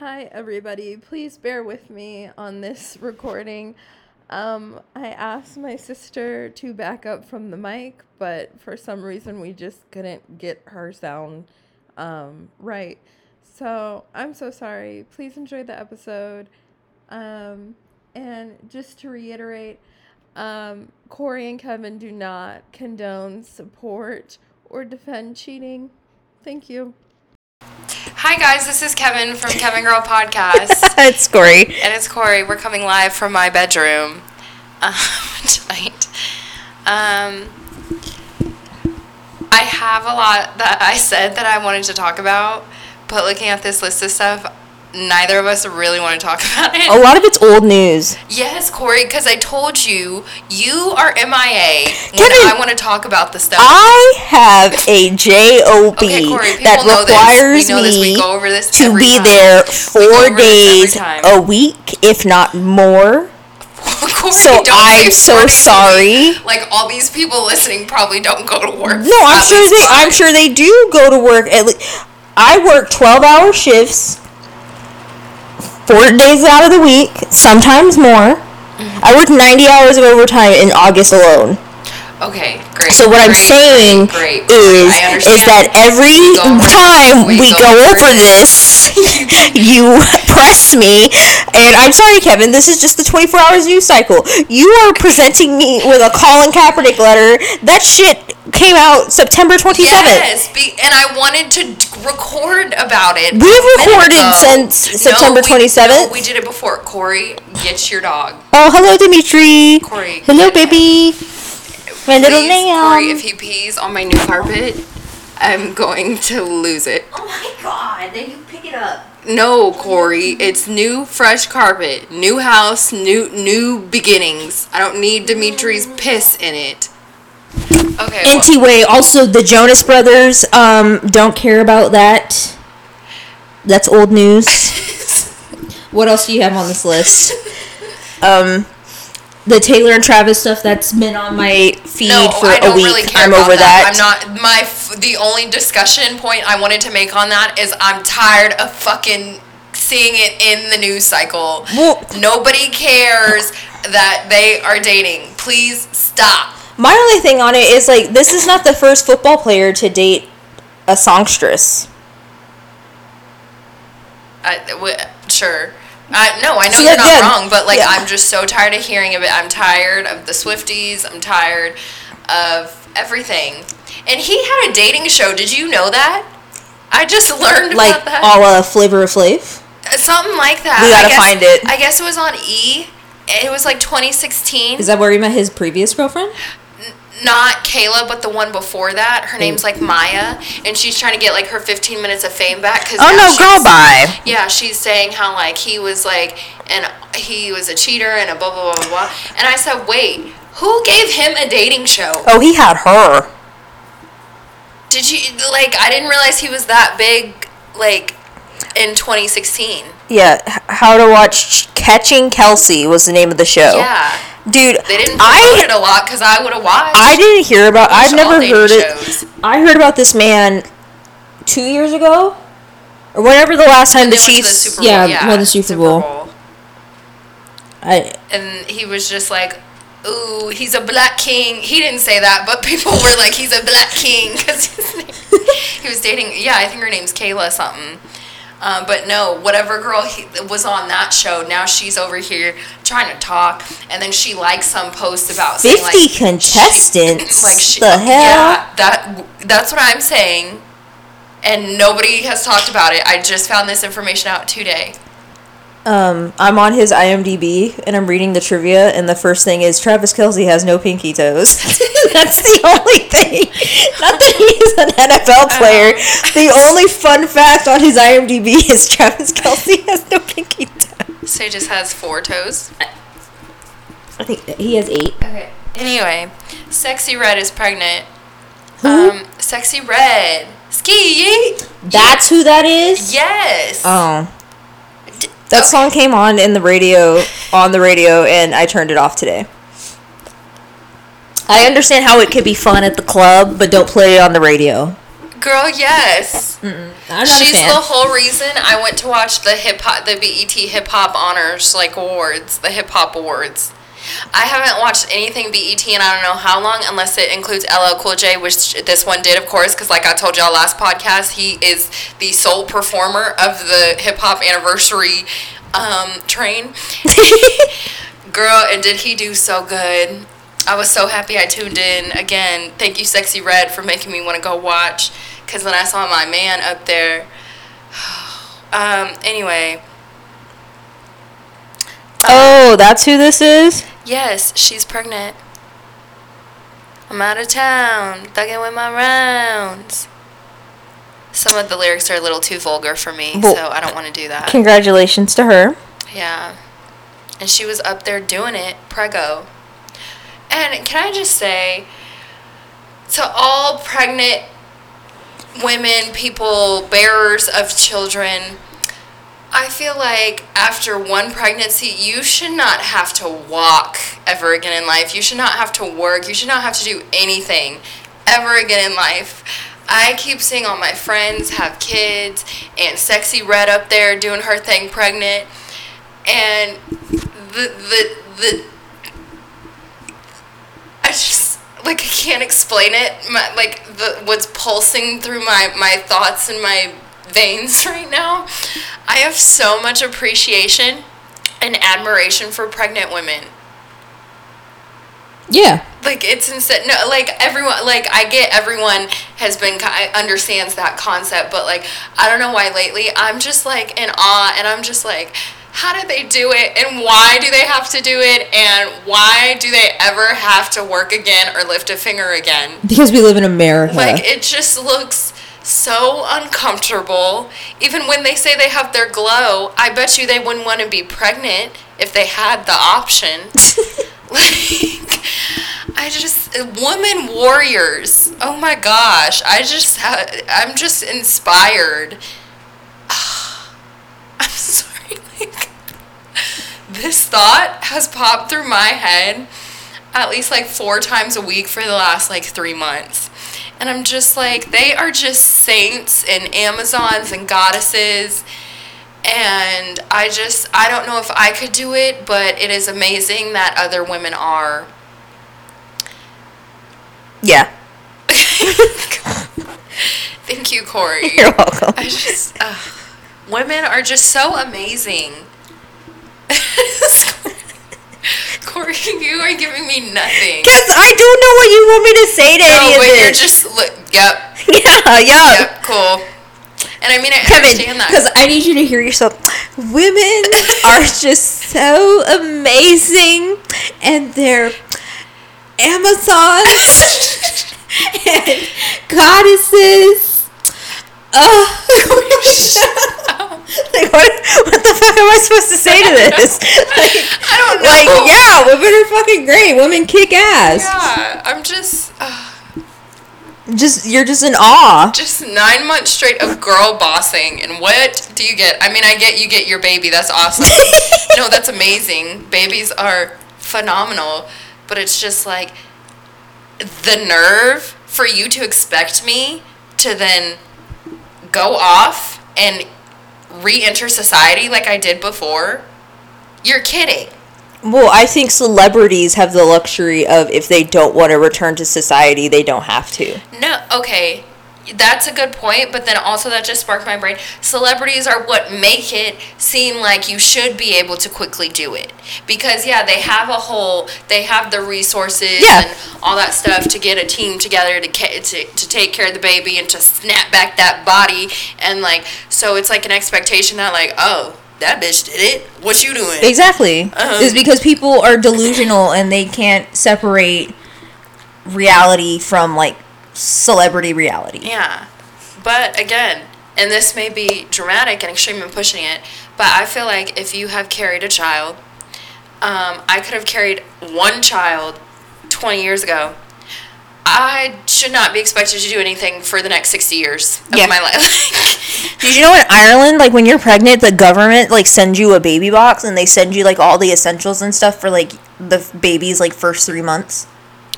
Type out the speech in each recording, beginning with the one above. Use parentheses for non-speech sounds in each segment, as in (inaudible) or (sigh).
Hi, everybody. Please bear with me on this (laughs) recording. Um, I asked my sister to back up from the mic, but for some reason we just couldn't get her sound um, right. So I'm so sorry. Please enjoy the episode. Um, and just to reiterate, um, Kori and Kevyn do not condone, support, or defend cheating. Thank you. Hi guys, this is Kevyn from Kevyn Girl Podcast, (laughs) it's Kori. and it's Kori. We're coming live from my bedroom um, (laughs) tonight. Um, I have a lot that I said that I wanted to talk about, but looking at this list of stuff, neither of us really want to talk (laughs) about it. A lot of it's old news. Yes, Kori, because I told you you are MIA when Kevyn, I want to talk about the stuff. I have a (laughs) job Okay, Kori, that requires We know this. We me go over this to be time. there four days a week, if not more. (laughs) Kori, So I'm so four days a sorry. Like all these people listening probably don't go to work. No, I'm sure they. I'm sure they do go to work at least. I work twelve hour shifts, four days out of the week, sometimes more. Mm-hmm. I worked ninety hours of overtime in August alone. Okay, great. So what I'm saying great, great. is is that every go time we go go, over over this, (laughs) you press me, and I'm sorry, Kevyn. This is just the 24 hours news cycle. You are presenting me with a Colin Kaepernick letter. That shit came out September 27th. Yes, be, and I wanted to record about it. We've recorded ago. since September we- 27th. No, we did it before. Kori, get your dog. Oh, hello, Dimitri. Kori, Hello, get him. baby. My little Please, lamb. Kori, if he pees on my new carpet, I'm going to lose it. oh my god! Then you pick it up. No, Corey, it's new, fresh carpet, new house, new new beginnings. I don't need Dimitri's piss in it. Okay. well- Anyway, also the Jonas Brothers um don't care about that. That's old news. (laughs) what else do you have on this list? Um the Taylor and Travis stuff that's been on my feed no, for I a don't week. really care I'm about over that. I'm not my f- the only discussion point I wanted to make on that is I'm tired of fucking seeing it in the news cycle. Well- Nobody cares that they are dating. Please stop. My only thing on it is like this is not the first football player to date a songstress. I, w- sure. I, no, I know So you're not yeah, wrong, but like yeah. I'm just so tired of hearing of it. I'm tired of the Swifties. I'm tired of everything. And he had a dating show. Did you know that? I just learned Like about that. a la Flavor of Flav. Uh, Something like that. We gotta I guess, find it. I guess it was on E. It was like 2016. Is that where he met his previous girlfriend? Not Kayla, but the one before that. Her name's mm. like Maya, and she's trying to get like her 15 minutes of fame back. Cause Oh no, girl bye. Yeah, she's saying how like he was like, and he was a cheater and a blah blah blah blah. blah. And I said, wait, who gave him a dating show? Oh, he had her. Did you like? I didn't realize he was that big. Like in 2016. Yeah, How to Watch Catching Kelce was the name of the show. Yeah, Dude, they didn't promote I it a lot because I would have watched. I didn't hear about. I've never heard it. shows. I heard about this man two years ago, or whenever the last time the went to Chiefs, Super Bowl, yeah, won the Super, Bowl. I and he was just like, "Ooh, he's a black king." He didn't say that, but people were like, "He's a black king" (laughs) because he was dating. Yeah, I think her name's Kayla something. Um, but no, whatever girl he, was on that show, now she's over here trying to talk, and then she likes some post about saying, fifty like, contestants. (laughs) like she, the hell? Yeah, that that's what I'm saying, and nobody has talked about it. I just found this information out today. Um, I'm on his IMDb and I'm reading the trivia, and the first thing is Travis Kelce has no pinky toes. (laughs) That's the only thing. Not that he's an NFL player. The only fun fact on his IMDb is Travis Kelce has no pinky toes. So he just has four toes. I think he has eight. Okay. Anyway, Sexyy Red is pregnant. Um, Sexyy Red. Ski. That's who that is. Yes. Oh, that okay. song came on in the radio, on the radio, and I turned it off today. I understand how it could be fun at the club, but don't play it on the radio. Girl, yes. I'm not She's a fan. the whole reason I went to watch the hip hop, the BET Hip Hop Honors like awards, the hip hop awards. I haven't watched anything BET in I don't know how long, unless it includes LL Cool J, which this one did, of course, because like I told y'all last podcast, he is the sole performer of the hip hop anniversary um, train. (laughs) Girl, and did he do so good? I was so happy I tuned in. Again, thank you, Sexyy Red, for making me want to go watch. Because when I saw my man up there. (sighs) Um, anyway, oh, that's who this is? Yes, she's pregnant. I'm out of town, thugging with my rounds. Some of the lyrics are a little too vulgar for me, Well, so I don't want to do that. Congratulations to her. Yeah. And she was up there doing it, prego. And can I just say to all pregnant women, people, bearers of children, I feel like after one pregnancy, you should not have to walk ever again in life. You should not have to work. You should not have to do anything ever again in life. I keep seeing all my friends have kids and sexy red up there doing her thing pregnant and the the the I just like I can't explain it. My, like the what's pulsing through my my thoughts and my veins (laughs) right now. I have so much appreciation and admiration for pregnant women. Yeah. Like it's insane. No, like everyone, like I get everyone has been understands that concept, but like I don't know why lately I'm just like in awe, and I'm just like, how did they do it, and why do they have to do it, and why do they ever have to work again or lift a finger again? Because we live in America. Like it just looks so uncomfortable. Even when they say they have their glow, I bet you they wouldn't want to be pregnant if they had the option. (laughs) like I just woman warriors. Oh my gosh, I just I'm just inspired. (sighs) I'm (laughs) sorry, like this thought has popped through my head at least like four times a week for the last like three months. And I'm just like, they are just saints and Amazons and goddesses. And I just, I don't know if I could do it, but it is amazing that other women are. yeah. (laughs) Thank you, Kori. (laughs) You're welcome. I just, uh, women are just so amazing. (laughs) Kori, (laughs) you are giving me nothing. Because I don't know what you want me to say to No, any of but you're just, look, yep, (laughs) yeah, yeah. yep, cool. And I mean, I Kevyn, understand that. because I need you to hear yourself. Women (laughs) are just so amazing, and they're Amazons and goddesses. Oh, like what? What the fuck am I supposed to say to this? (laughs) Like, I don't know. like yeah, women are fucking great. Women kick ass. Yeah, I'm just, uh, Just you're just in awe. just nine months straight of girl bossing. And what do you get? I mean, I get you get your baby. That's awesome. (laughs) no, that's amazing. Babies are phenomenal. But it's just like the nerve for you to expect me to then go off and re-enter society like I did before. You're kidding. Well, I think celebrities have the luxury of if they don't want to return to society, they don't have to. No, okay. That's a good point, but then also that just sparked my brain. Celebrities are what make it seem like you should be able to quickly do it. Because yeah, they have a whole they have the resources Yeah. and all that stuff to get a team together to, ca- to to take care of the baby and to snap back that body and like so it's like an expectation that like, oh, that bitch did it. What you doing? Exactly. Uh-huh. Is because people are delusional and they can't separate reality from like celebrity reality. Yeah. But again, and this may be dramatic and extreme in pushing it, but I feel like if you have carried a child, um, I could have carried one child 20 years ago. I should not be expected to do anything for the next 60 years of Yeah. my life. Did (laughs) you know in Ireland, like when you're pregnant, the government like sends you a baby box and they send you like all the essentials and stuff for like the baby's like first three months.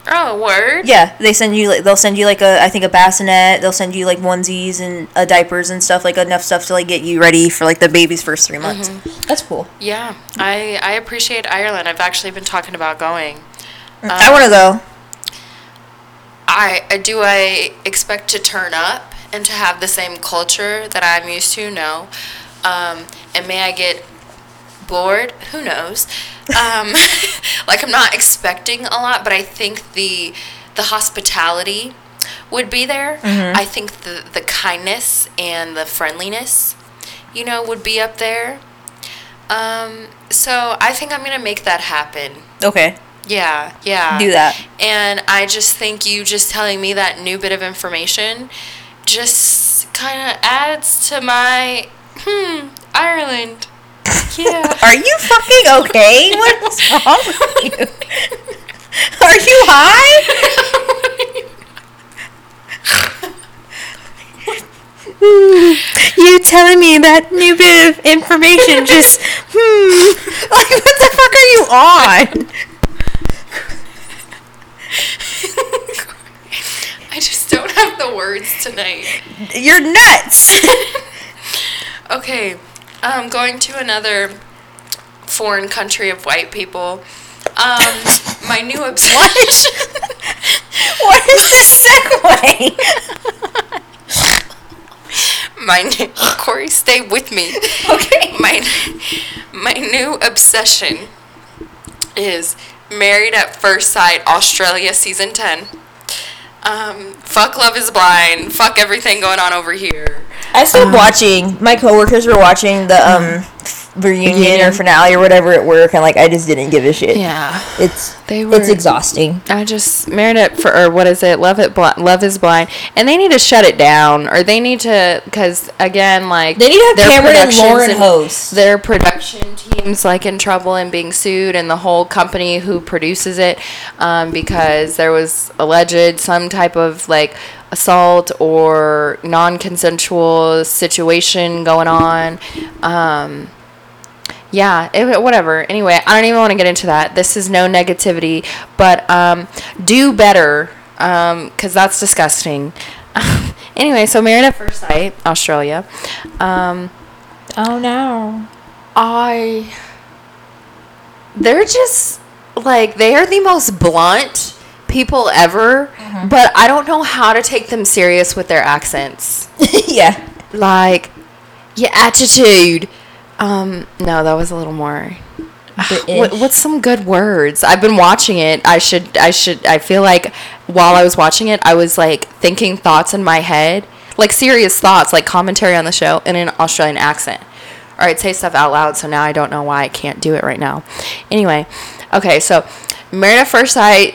Oh, word. Yeah, they send you like they'll send you like a I think a bassinet. They'll send you like onesies and uh, diapers and stuff like enough stuff to like get you ready for like the baby's first three months. That's cool. Yeah, I I appreciate Ireland. I've actually been talking about going. I want to go. I I- do I expect to turn up and to have the same culture that I'm used to? No. Um, and may I get bored? Who knows? Um, (laughs) like I'm not expecting a lot, but I think the the hospitality would be there. I think the the kindness and the friendliness, you know, would be up there. Um, so I think I'm gonna make that happen. Okay, Yeah, yeah. do that. And I just think you just telling me that new bit of information just kind of adds to my, hmm, Ireland. Yeah. (laughs) Are you fucking okay? (laughs) What's wrong with you? Are you high? (laughs) you telling me that new bit of information just hmm like what the fuck are you on? I just don't have the words tonight. You're nuts. Okay, um, going to another foreign country of white people. Um, my new (laughs) obsession. what (laughs) is this segue? my new, Corey, stay with me. Okay. My my new obsession is Married at First Sight Australia season ten. Um, fuck Love Is Blind. Fuck everything going on over here. I stopped watching. My coworkers were watching the um reunion or finale or whatever at work, and like I just didn't give a shit. Yeah, It's They were, it's exhausting. I just married it for or what is it? Love it, Bli- Love is Blind, and they need to shut it down, or they need to because again, like They need to have their Cameron and Lauren and host. Their production teams like in trouble and being sued, and the whole company who produces it, um, because there was alleged some type of like assault or non-consensual situation going on. Um, yeah, it, whatever. Anyway, I don't even want to get into that. This is no negativity, but um, do better because that's disgusting. (laughs) anyway, so Married at First Sight, Australia. Um, Oh no. I. They're just like they are the most blunt people ever, but I don't know how to take them serious with their accents. (laughs) yeah. Like your attitude. Um, no, that was a little more. What, what's some good words? I've been watching it. I should. I should. I feel like while I was watching it, I was like thinking thoughts in my head, like serious thoughts, like commentary on the show in an Australian accent. Or I'd say stuff out loud. So now I don't know why I can't do it right now. Anyway, okay. So Married at First Sight,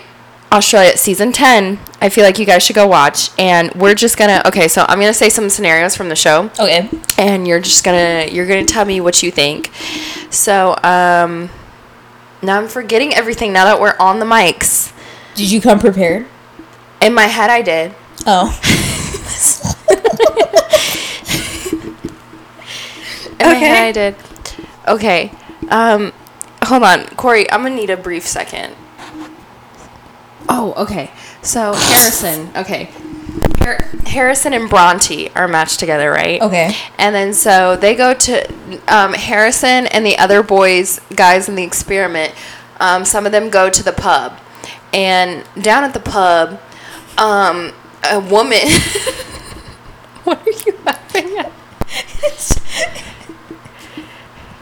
Australia season ten. I feel like you guys should go watch. And we're just gonna. Okay, so I'm gonna say some scenarios from the show Okay. and you're just gonna you're gonna tell me what you think. So um, now I'm forgetting everything. Now that we're on the mics, Did you come prepared? in my head I did. Oh. In my Okay. head I did. Okay. Um, hold on, Kori. I'm gonna need a brief second. Oh, okay. So Harrison. Okay. Har- Harrison and Bronte are matched together, right? Okay. And then so they go to um, Harrison and the other boys, guys in the experiment. Um, some of them go to the pub, and down at the pub, um, a woman. (laughs) what are you laughing at? (laughs)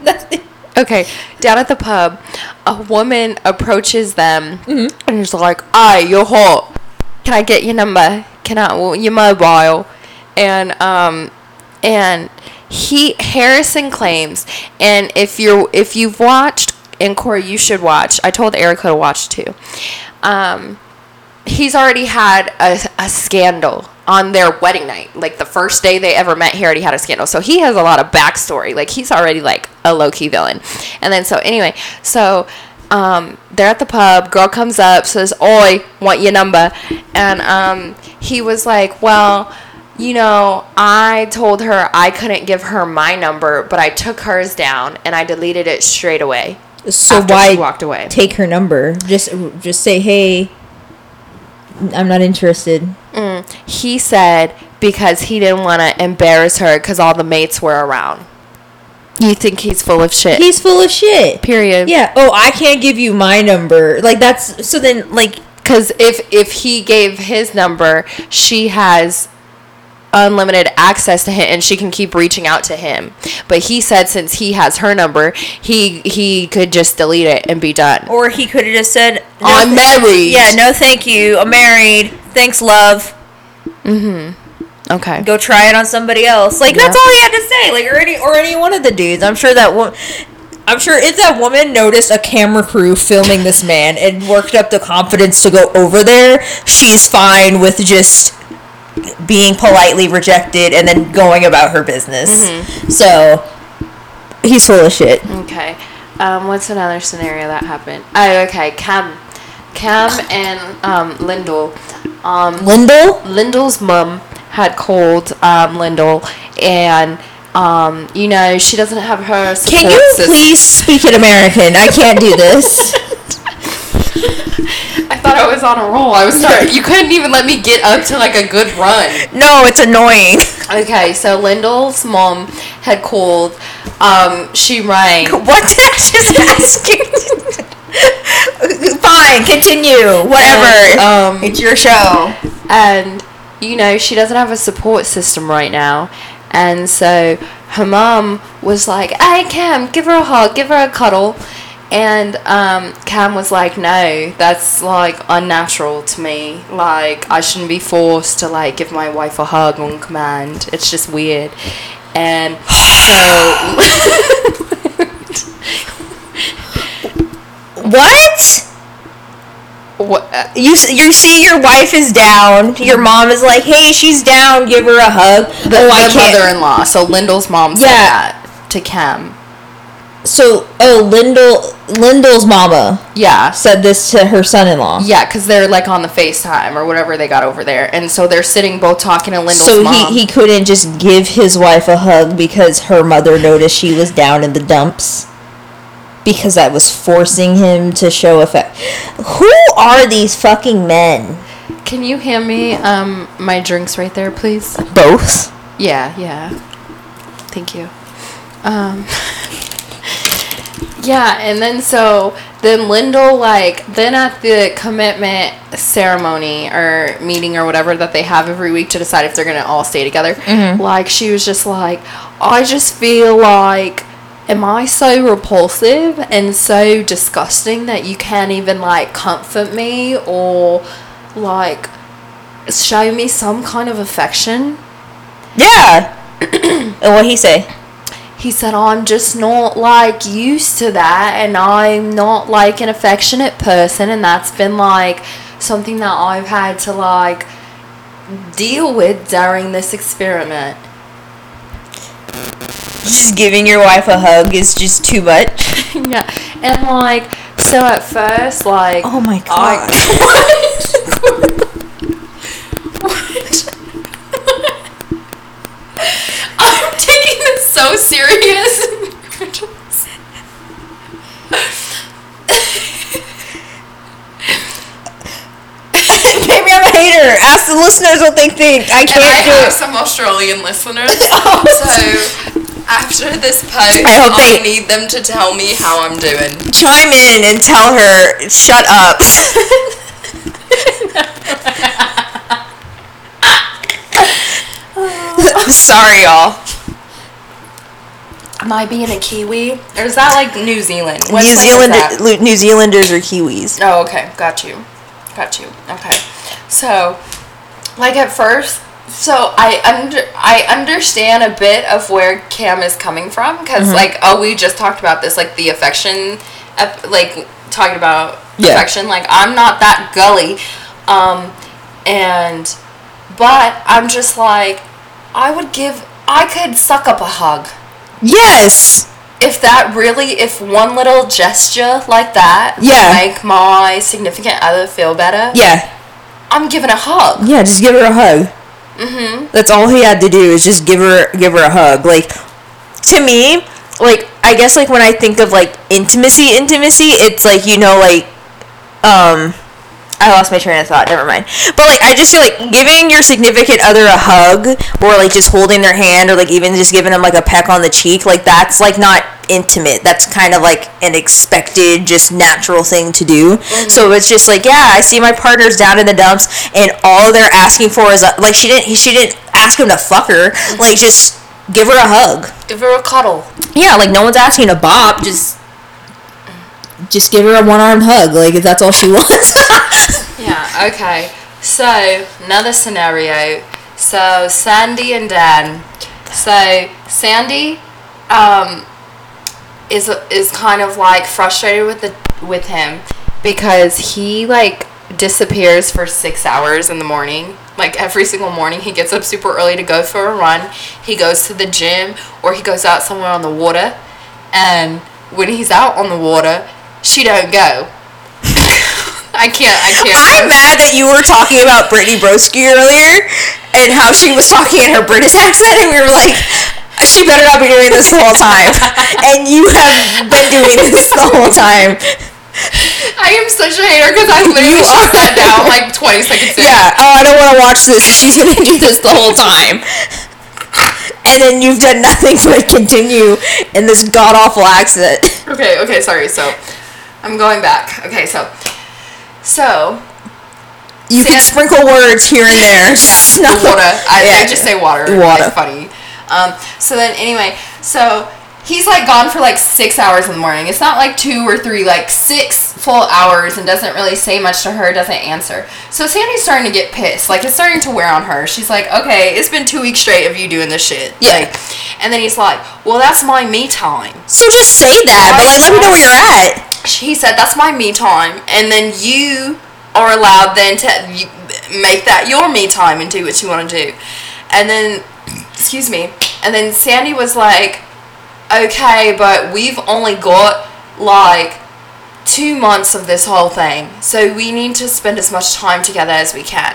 (laughs) Nothing. Okay, down at the pub, a woman approaches them and is like, "Aye, you're hot. Can I get your number? Can I well, your mobile?" And um, and he Harrison claims, and if you're if you've watched, and Kori, you should watch. I told Erica to watch too. Um, he's already had a, a scandal on their wedding night. Like the first day they ever met, he already had a scandal. So he has a lot of backstory. Like he's already like a low key villain. And then so anyway, so um, they're at the pub. Girl comes up, says, "Oi, want your number?" And um, he was like, "Well." You know, I told her I couldn't give her my number, but I took hers down and I deleted it straight away. So why she walked away? take her number? Just just say hey. I'm not interested. Mm. He said because he didn't want to embarrass her because all the mates were around. You think he's full of shit? He's full of shit. Period. Yeah. Oh, I can't give you my number. Like that's so then like Because if if he gave his number, she has unlimited access to him and she can keep reaching out to him. But he said since he has her number, he he could just delete it and be done. or he could have just said no I'm th- married. Yeah, no thank you. I'm married. Thanks, love. Mm-hmm okay. Go try it on somebody else. Like that's all he had to say. Like or any or any one of the dudes. I'm sure that one I'm sure if that woman noticed a camera crew filming this man and worked up the confidence to go over there, she's fine with just being politely rejected and then going about her business. So he's full of shit. Okay. Um, what's another scenario that happened? Oh, okay. Cam, Cam (laughs) and um, Lyndall. Um, Lindell? Lyndall's mom had called um, Lyndall, and um, you know she doesn't have her Can you system. please speak in American? I can't do this. (laughs) I thought I was on a roll. I was starting. You couldn't even let me get up to like a good run. No, it's annoying. Okay, so Lyndall's mom had called. Um, she rang. (laughs) What did I just (laughs) ask you? Fine, continue. Whatever. Um, it's your show. and you know she doesn't have a support system right now and so her mom was like hey cam give her a hug give her a cuddle and um, cam was like no that's like unnatural to me like i shouldn't be forced to like give my wife a hug on command it's just weird and so (laughs) What? what, You you see your wife is down. Your mom is like, "Hey, she's down. Give her a hug." the, oh, the mother-in-law so lyndall's mom said that to cam So, oh, Lyndall Lyndall's mama yeah said this to her son-in-law. Yeah, because they're like on the FaceTime or whatever they got over there. And so they're sitting both talking to Lyndall's So mom. he, he couldn't just give his wife a hug because her mother noticed she was down in the dumps. Because that was forcing him to show affect. Who are these fucking men? Can you hand me um my drinks right there, please? Both. Yeah, yeah. Thank you. Um (laughs) Yeah, and then so then Lyndall like then at the commitment ceremony or meeting or whatever that they have every week to decide if they're gonna all stay together, mm-hmm. like she was just like, I just feel like am I so repulsive and so disgusting that you can't even like comfort me or like show me some kind of affection? Yeah. (clears throat) and what he say? He said, I'm just not like used to that, and I'm not like an affectionate person, and that's been like something that I've had to like deal with during this experiment. Just giving your wife a hug is just too much. (laughs) yeah, and like, so at first, like, Oh my I, (laughs) what? I'm taking this so serious. Maybe I'm a hater. Ask the listeners what they think. I can't and I do have it. some Australian listeners. Oh. (laughs) so after this post, I I, hope they- need them to tell me how I'm doing. Chime in and tell her, shut up. (laughs) (laughs) Sorry, y'all. Am I being a Kiwi? Or is that like New Zealand? What New Zealand? New Zealanders are Kiwis. Oh, okay. Got you. Got you. Okay. So, like at first, so I under I understand a bit of where Cam is coming from because Mm-hmm. like oh we just talked about this like the affection, like talking about Yeah. affection. Like I'm not that gully, um, and but I'm just like I would give I could suck up a hug Yes. if that really if one little gesture like that would Yeah. make my significant other feel better Yeah. i'm giving a hug Yeah, just give her a hug. Mm-hmm. That's all he had to do is just give her give her a hug. Like to me, like I guess like when I think of like intimacy, intimacy, it's like you know like um I lost my train of thought. Never mind. But like, I just feel like giving your significant other a hug, or like just holding their hand, or like even just giving them like a peck on the cheek, like that's like not intimate. That's kind of like an expected, just natural thing to do. Mm-hmm. So it's just like, yeah, I see my partner's down in the dumps, and all they're asking for is a, like she didn't she didn't ask him to fuck her. Like just give her a hug. Give her a cuddle. Yeah, like no one's asking to bop. Just just give her a one armed hug. Like if that's all she (laughs) wants. Yeah, okay. So, another scenario. So, Sandy and Dan. So, Sandy um, is is kind of like frustrated with the with him because he like disappears for 6 hours in the morning. Like every single morning he gets up super early to go for a run. He goes to the gym or he goes out somewhere on the water and when he's out on the water, she don't go. (laughs) I can't I can't I'm mad that you were talking about Brittany Broski earlier and how she was talking in her British (laughs) accent, and we were like, she better not be doing this the whole time. (laughs) and you have been doing this the whole time. I am such a hater because I literally You shut are. that down like 20 seconds in. Yeah, oh, I don't want to watch this. She's going to do this the whole time. And then you've done nothing but continue in this god awful accent. Okay, okay, sorry. So, I'm going back. Okay, so, so You can sprinkle words here and there. (laughs) the water. I, Yeah. I just say water. Water. It's funny. Um, so then anyway, so he's like gone for like six hours in the morning. It's not like two or three, like six full hours and doesn't really say much to her, doesn't answer. So Sandy's starting to get pissed. Like it's starting to wear on her. She's like, okay, it's been two weeks straight of you doing this shit. Yeah. Like, and then he's like, well, that's my me time. So just say that, but like, let me know where you're at. He said that's my me time. And then you are allowed then to make that your me time and do what you want to do. And then excuse me and then sandy was like okay but we've only got like two months of this whole thing so we need to spend as much time together as we can.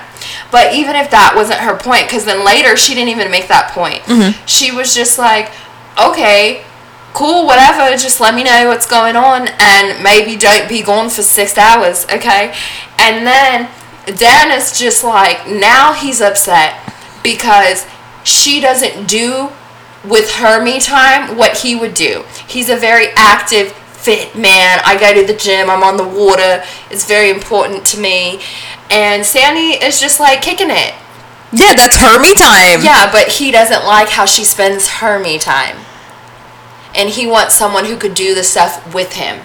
But even if that wasn't her point because then later she didn't even make that point. Mm-hmm. She was just like okay cool, whatever, just let me know what's going on and maybe don't be gone for six hours, okay? And then Dan is just like, now he's upset because she doesn't do with her me time what he would do. He's a very active, fit man. I go to the gym, I'm on the water, it's very important to me. And Sandy is just like kicking it. Yeah, that's her me time. Yeah, but he doesn't like how she spends her me time. And he wants someone who could do the stuff with him.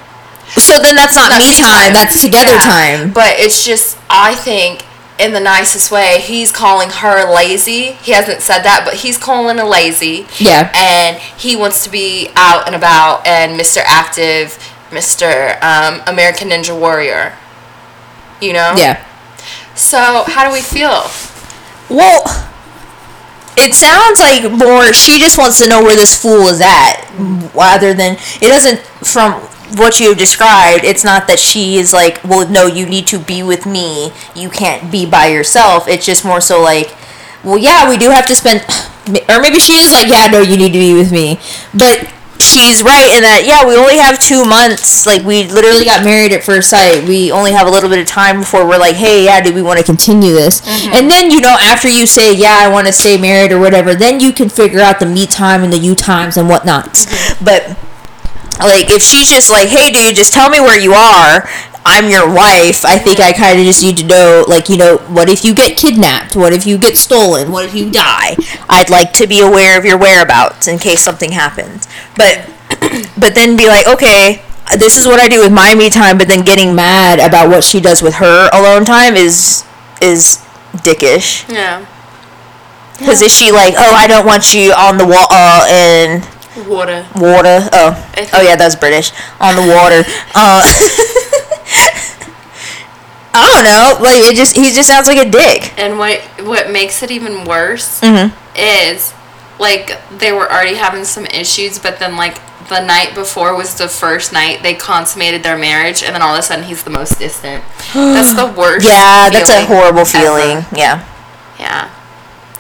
So then that's not me time. That's together Yeah, time. But it's just, I think, in the nicest way, he's calling her lazy. He hasn't said that, but he's calling her lazy. Yeah. And he wants to be out and about and Mr. Active, Mr. Um, American Ninja Warrior. You know? Yeah. So, how do we feel? Well, it sounds like more she just wants to know where this fool is at, rather than it doesn't. From what you described, it's not that she is like, well, no, you need to be with me. You can't be by yourself. It's just more so like, well, yeah, we do have to spend, (sighs) or maybe she is like, yeah, no, you need to be with me, but. She's right in that yeah we only have two months. Like we literally got married at first sight. We only have a little bit of time before we're like hey yeah do we want to continue this? Mm-hmm. And then you know after you say yeah I want to stay married or whatever then you can figure out the me time and the you times and whatnot mm-hmm. but like if she's just like hey dude just tell me where you are i'm your wife i think i kind of just need to know like you know what if you get kidnapped what if you get stolen what if you die i'd like to be aware of your whereabouts in case something happens but (clears throat) but then be like okay this is what i do with my me time but then getting mad about what she does with her alone time is is dickish Yeah. because is she like oh i don't want you on the wall uh, and Water. water. Oh, oh yeah, that's British. On the water. Uh, (laughs) don't know. Like it just he just sounds like a dick. And what what makes it even worse Mhm. is like they were already having some issues, but then like the night before was the first night they consummated their marriage, and then all of a sudden he's the most distant. (gasps) That's the worst. Yeah, that's a feeling horrible ever. feeling. Yeah. Yeah,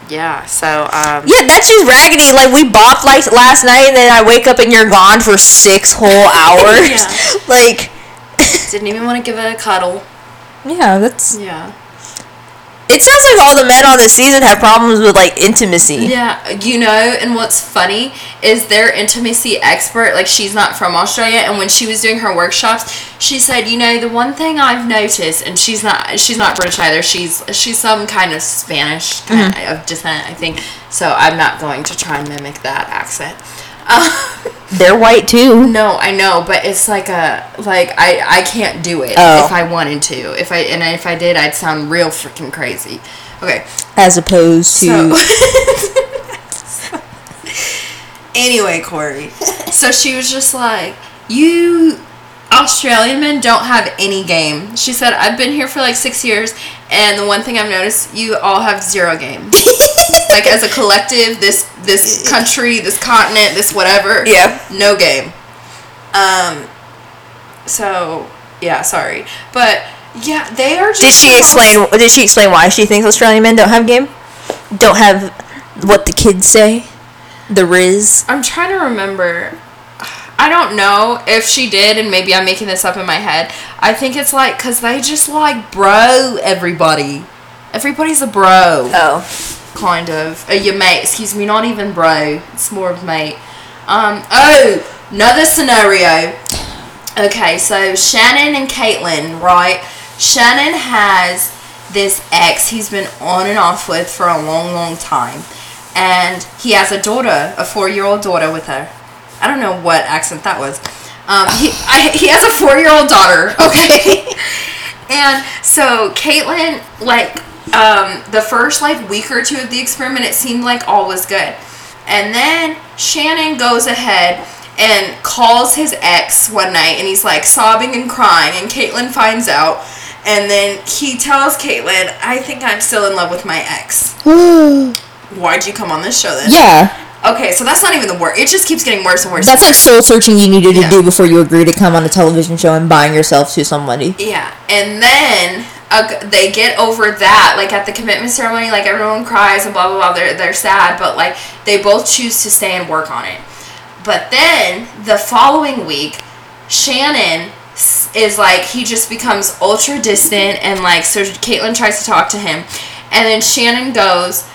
yeah. So um, Yeah, that's just raggedy. Like we bopped like last night, and then I wake up and you're gone for six whole (laughs) hours. (laughs) Like, (laughs) didn't even want to give it a cuddle. Yeah, that's. Yeah. It sounds like all the men on this season have problems with like intimacy. Yeah, you know, and what's funny is their intimacy expert, like she's not from Australia, and when she was doing her workshops, she said, you know, the one thing I've noticed, and she's not, she's not British either. She's she's some kind of Spanish kind mm-hmm. of descent, I think. So I'm not going to try and mimic that accent. Uh, (laughs) They're white too. no, I know, but it's like a like I I can't do it Oh. if I wanted to. If I and if I did, I'd sound real freaking crazy. Okay. As opposed to. So, (laughs) (laughs) anyway, Kori. So she was just like, "You Australian men don't have any game." She said, "I've been here for like six years, and the one thing I've noticed, you all have zero game. (laughs) like as a collective, this this country, this continent, this whatever, Yeah. no game." Um. So yeah, sorry, but yeah, they are. Just Did she explain? Did she explain why she thinks Australian men don't have game? Don't have what the kids say, the riz. I'm trying to remember. I don't know if she did, and maybe I'm making this up in my head. I think it's like because they just like bro everybody. Everybody's a bro, Oh, kind of. Uh, your mate, excuse me, not even bro. It's more of mate. Um. Oh, another scenario. Okay, so Shannon and Caitlin, right? Shannon has this ex he's been on and off with for a long, long time. And he has a daughter, a four year old daughter with her. I don't know what accent that was. Um, he, I, he has a four year old daughter, (laughs) okay? and so Caitlin, like, um, the first like week or two of the experiment, it seemed like all was good. And then Shannon goes ahead and calls his ex one night and he's like sobbing and crying and Caitlin finds out and then he tells Caitlin, I think I'm still in love with my ex. Why'd you come on this show then? yeah. Okay, so that's not even the worst. It just keeps getting worse and worse. That's like soul searching you needed to Yeah. do before you agree to come on a television show and bind yourself to somebody. Yeah, and then uh, they get over that, like at the commitment ceremony, like everyone cries and blah blah blah. They're they're sad, but like they both choose to stay and work on it. But then the following week, Shannon is like he just becomes ultra distant and like so Caitlin tries to talk to him, and then Shannon goes,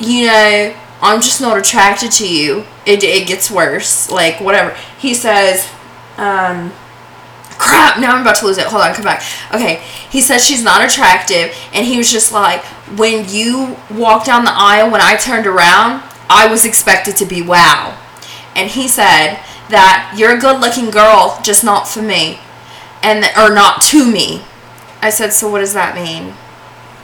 you know, I'm just not attracted to you. It it gets worse, like whatever. He says, um crap now i'm about to lose it. Hold on come back. Okay. He says she's not attractive and he was just like when you walked down the aisle when i turned around i was expected to be wow. And he said that you're a good looking girl just not for me. And or not to me. I said so what does that mean?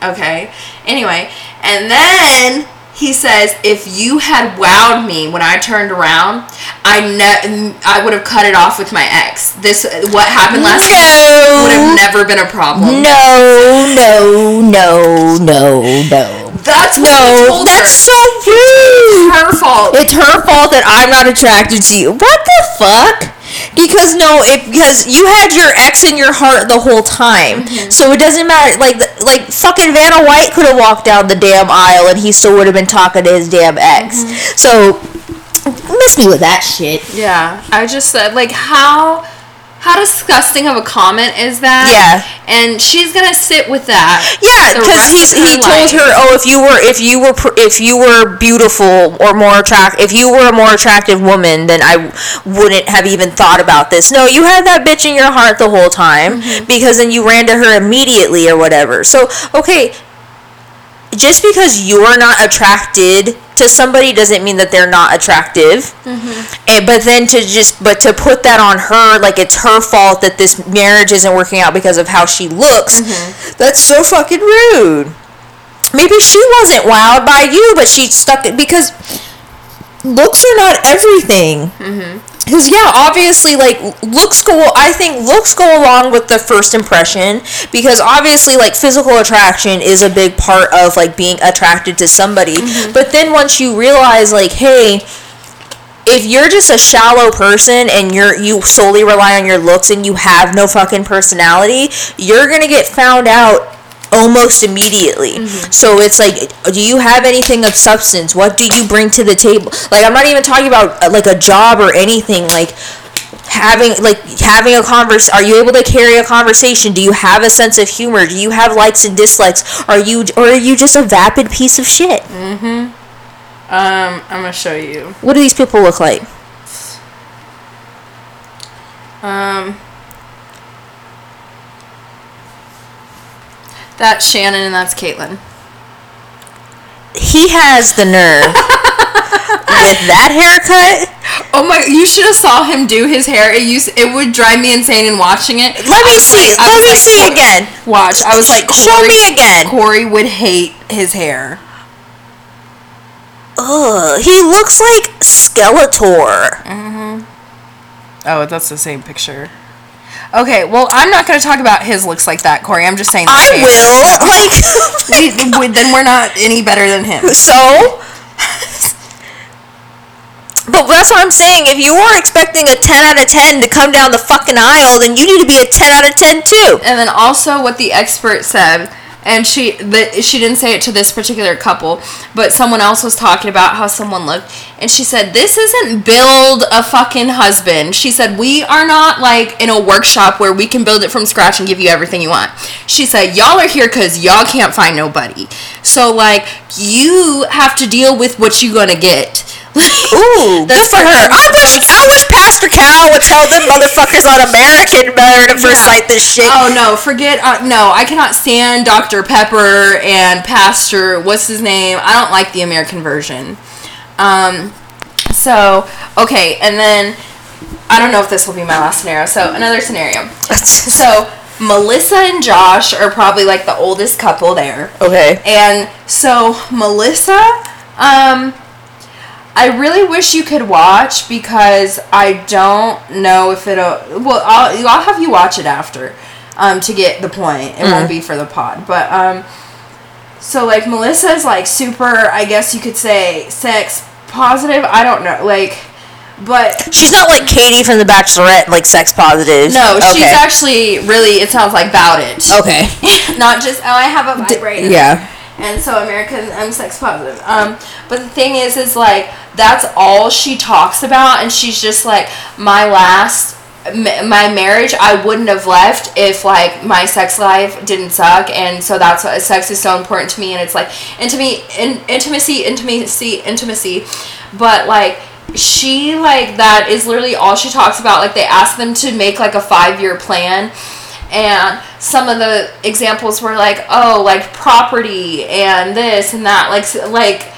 Okay. Anyway. And then he says if you had wowed me when i turned around i ne- i would have cut it off with my ex this what happened last week would have never been a problem No, no, no, no, no. that's what he No, that's her. so rude. It's her fault It's her fault that I'm not attracted to you. What the fuck? Because no, it because you had your ex in your heart the whole time, Mm-hmm. so it doesn't matter. Like like fucking Vanna White could have walked down the damn aisle and he still would have been talking to his damn ex. Mm-hmm. So miss me with that shit. Yeah, I just said like how how disgusting of a comment is that? Yeah. and she's gonna sit with that. Yeah, because rest he's of her he told her, oh, if you were if you were if you were beautiful or more attract if you were a more attractive woman, then I wouldn't have even thought about this. No, you had that bitch in your heart the whole time mm-hmm. because then you ran to her immediately or whatever. So okay, just because you're not attracted to somebody doesn't mean that they're not attractive. Mm-hmm. And but then to just but to put that on her like it's her fault that this marriage isn't working out because of how she looks. Mm-hmm. That's so fucking rude. Maybe she wasn't wowed by you, but she stuck it because looks are not everything. Mm-hmm. Because yeah, obviously, like looks go. I think looks go along with the first impression because obviously, like physical attraction is a big part of like being attracted to somebody. Mm-hmm. But then once you realize, like, hey, if you're just a shallow person and you're you solely rely on your looks and you have no fucking personality, you're gonna get found out almost immediately. So it's like, do you have anything of substance? What do you bring to the table? Like, I'm not even talking about uh, like a job or anything. Like, having like having a converse are you able to carry a conversation do you have a sense of humor do you have likes and dislikes are you or are you just a vapid piece of shit mm-hmm Um, I'm gonna show you. what do these people look like Um, that's Shannon and that's Caitlin. he has the nerve (laughs) with that haircut Oh my! You should have saw him do his hair. It used it would drive me insane in watching it. let me see I let me like, see again Watch. I was like, show Kori- me again Kori would hate his hair. Ugh, he looks like skeletor mm-hmm. Oh, that's the same picture. Okay, well, I'm not going to talk about his looks like that, Kori. I'm just saying. i that will (laughs) like we, we- then we're not any better than him. (laughs) So? But that's what I'm saying. If you were expecting a 10 out of 10 to come down the fucking aisle, then you need to be a 10 out of 10 too. And then also what the expert said, and she the, she didn't say it to this particular couple, but someone else was talking about how someone looked, and she said this isn't build a fucking husband. She said we are not like in a workshop where we can build it from scratch and give you everything you want. She said y'all are here because y'all can't find nobody, so like you have to deal with what you're gonna get. Ooh, (laughs) good for her. I wish I wish Pastor Cal would tell them motherfuckers on American Married at First Sight this shit. Oh no, forget uh, no, I cannot stand Dr. Pepper and Pastor what's his name? I don't like the American version. Um so okay, and then I don't know if this will be my last scenario. So another scenario. (laughs) So Melissa and Josh are probably like the oldest couple there. okay. And so Melissa, um, I really wish you could watch because I don't know if it'll. Well, I'll, I'll have you watch it after, um, to get the point. It won't be for the pod, but um, so like Melissa's like super. I guess you could say sex positive. I don't know, like, but She's not like Katie from The Bachelorette, like sex positive. no, she's actually really. It sounds like about it. Okay. (laughs) not just oh I have a vibrator. Yeah. And so American I'm sex positive. Um, but the thing is, is like that's all she talks about, and she's just like my last. My marriage, I wouldn't have left if like my sex life didn't suck, and so that's why sex is so important to me. And it's like intimacy, in, intimacy, intimacy, intimacy. But like she like that is literally all she talks about. Like they ask them to make like a five year plan, and some of the examples were like oh like property and this and that like like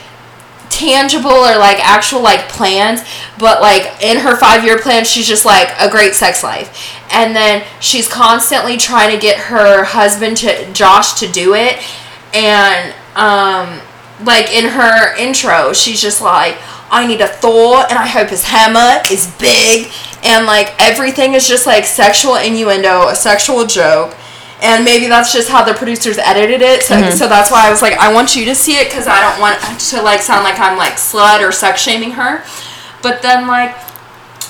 tangible or like actual like plans. But like in her five year plan she's just like a great sex life. And then she's constantly trying to get her husband to josh to do it. And um like in her intro she's just like i need a thor and i hope his hammer is big and like everything is just like sexual innuendo a sexual joke. And maybe that's just how the producers edited it. So, mm-hmm. so that's why i was like i want you to see it because i don't want to like sound like i'm like slut or sex shaming her. But then like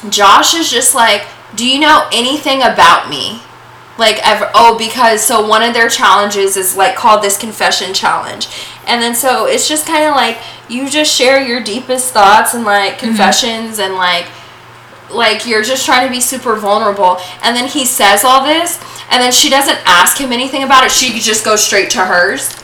josh is just like do you know anything about me? Like ever oh because so one of their challenges is like called this confession challenge. And then so it's just kind of like you just share your deepest thoughts and like mm-hmm. confessions and like like you're just trying to be super vulnerable. And then he says all this and then she doesn't ask him anything about it. She just goes straight to hers.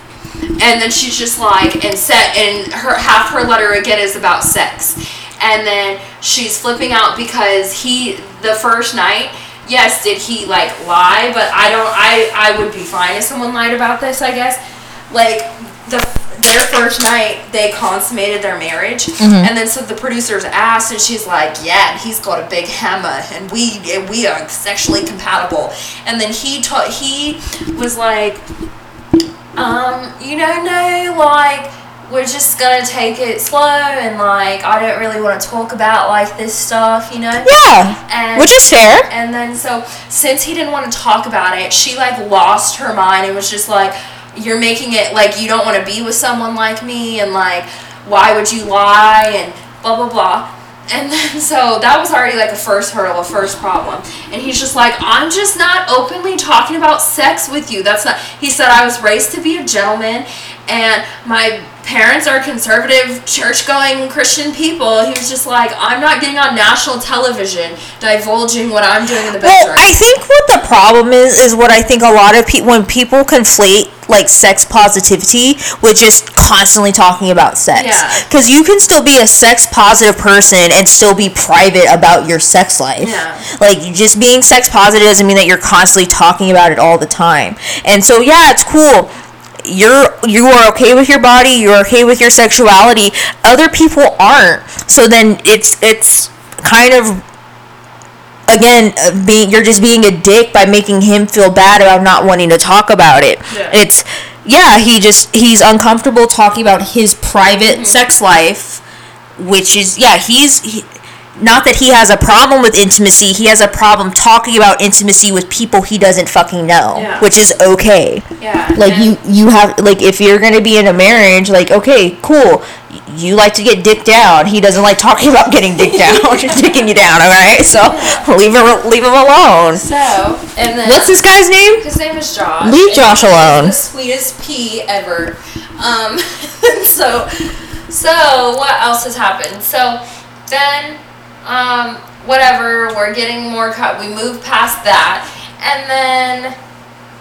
And then she's just like and set and her half her letter again is about sex. And then she's flipping out because he the first night yes did he like lie? But i don't i i would be fine if someone lied about this i guess. Like the their first night they consummated their marriage and then so the producers asked and she's like yeah and he's got a big hammer and we and we are sexually compatible and then he taught he was like um, you know, no, like we're just gonna take it slow and like I don't really want to talk about like this stuff, you know. Yeah. And Which is fair. and then so since he didn't want to talk about it, she like lost her mind and was just like, "You're making it like you don't want to be with someone like me, and like why would you lie and blah blah blah." And then (laughs) so that was already like a first hurdle, a first problem. And he's just like, I'm just not openly talking about sex with you. That's not. He said I was raised to be a gentleman, and my parents are conservative, church going Christian people. He was just like, I'm not getting on national television divulging what I'm doing in the bedroom. Well, I think what the problem is is what I think a lot of people when people conflate like sex positivity with just constantly talking about sex. Yeah. Because you can still be a sex positive person and still be private about your sex life. Yeah. Like just being sex positive doesn't mean that you're constantly talking about it all the time. And so yeah, it's cool. You're you are okay with your body, you're okay with your sexuality. Other people aren't. So then it's it's kind of again uh, being you're just being a dick by making him feel bad about not wanting to talk about it Yeah. it's yeah he just he's uncomfortable talking about his private sex life which is yeah he's he, not that he has a problem with intimacy he has a problem talking about intimacy with people he doesn't fucking know Yeah. which is okay yeah. like you you have like if you're gonna be in a marriage like okay cool you like to get dick down he doesn't like talking about getting dick (laughs) down (laughs) just dicking you down all right so leave him leave him alone So, and then what's this guy's name His name is Josh. Leave Josh he's alone. The sweetest pea ever. Um, (laughs) so, so what else has happened? So, then, um, whatever. We're getting more cut. We move past that, and then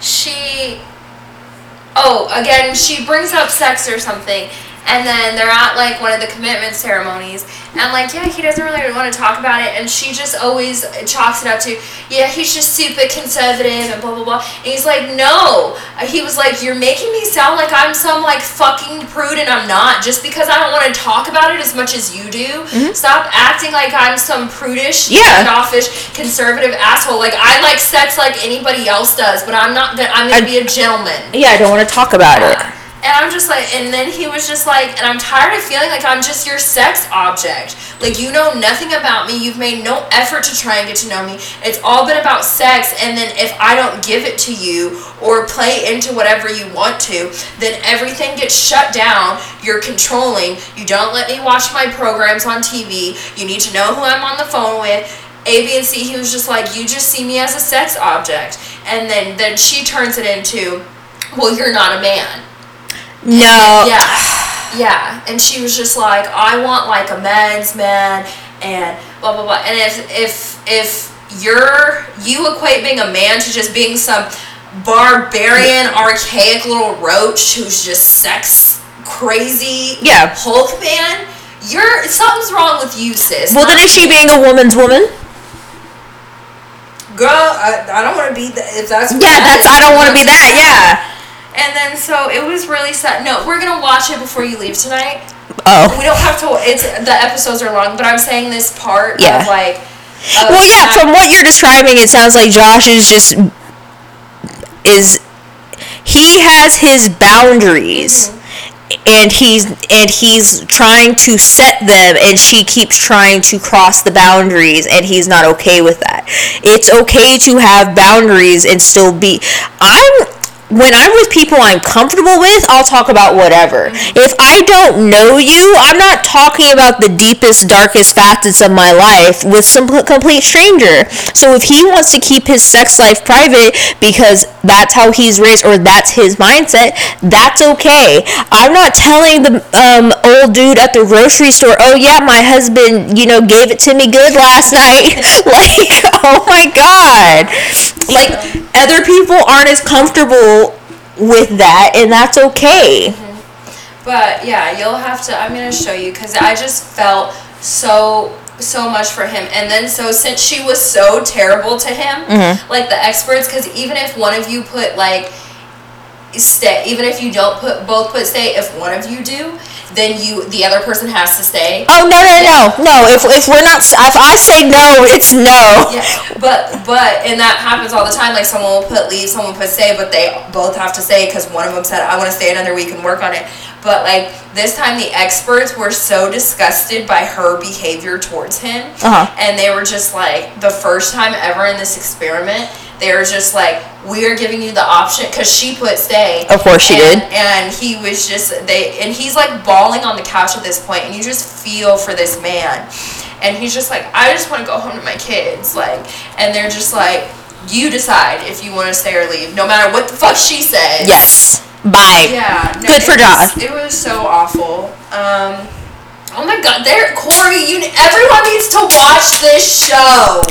she. Oh, again, she brings up sex or something, and then they're at like one of the commitment ceremonies, and like, yeah, he doesn't really want to talk about it, and she just always chalks it up to, yeah, he's just super conservative and blah blah blah. And he's like, no, uh, he was like, you're making me sound like I'm some like fucking prude, and I'm not, just because I don't want to talk about it as much as you do. Mm-hmm. Stop acting like I'm some prudish, Yeah. standoffish, conservative asshole. Like I like sex like anybody else does, but I'm not. I'm gonna I- be a gentleman. yeah i don't want to talk about it And I'm just like, and then he was just like, and I'm tired of feeling like I'm just your sex object. Like, you know nothing about me. You've made no effort to try and get to know me. It's all been about sex. And then if I don't give it to you or play into whatever you want to, then everything gets shut down. You're controlling. You don't let me watch my programs on TV. You need to know who I'm on the phone with. A, B, and C, he was just like, you just see me as a sex object. And then, then she turns it into, well, you're not a man. No Yeah, yeah. And she was just like, I want like a man's man, and blah blah blah. And if if if you're you equate being a man to just being some barbarian, archaic little roach who's just sex crazy, Yeah. Hulk man, you're something's wrong with you, sis. well then is she being a woman's woman girl? I, I don't want to be that. If that's what yeah that that's is, i don't want to be that yeah And then so it was really sad. No, we're gonna watch it before you leave tonight. oh We don't have to. It's the episodes are long, but I'm saying this part Yeah. of like. of well yeah from what you're describing it sounds like josh is just is he has his boundaries mm-hmm. and he's and he's trying to set them and she keeps trying to cross the boundaries and he's not okay with that it's okay to have boundaries and still be i'm when I'm with people I'm comfortable with, I'll talk about whatever. If I don't know you, I'm not talking about the deepest, darkest facets of my life with some complete stranger. So if he wants to keep his sex life private because that's how he's raised or that's his mindset, that's okay. I'm not telling the um, old dude at the grocery store, oh yeah, my husband, you know, gave it to me good last night. (laughs) like, (laughs) oh my god. Like, other people aren't as comfortable with that, and that's okay. But yeah, you'll have to. I'm gonna show you because I just felt so so much for him. And then so since she was so terrible to him, Mm-hmm. like the experts, because even if one of you put like stay, even if you don't put both put stay, if one of you do, then you the other person has to stay. Oh no no no no! If if we're not, if I say no, (laughs) it's no. Yeah, but but and that happens all the time. Like someone will put leave, someone will put stay, but they both have to stay because one of them said I want to stay another week and work on it. But like this time, the experts were so disgusted by her behavior towards him, Uh-huh. and they were just like the first time ever in this experiment. They were just like, we are giving you the option because she put stay. Of course she and, did. And he was just they, and he's like bawling on the couch at this point, and you just feel for this man and he's just like i just want to go home to my kids like and they're just like you decide if you want to stay or leave no matter what the fuck she says Yes. Bye. Yeah. no, Good for Josh. It was so awful. Um, oh my god, there, Kori, you, everyone needs to watch this show.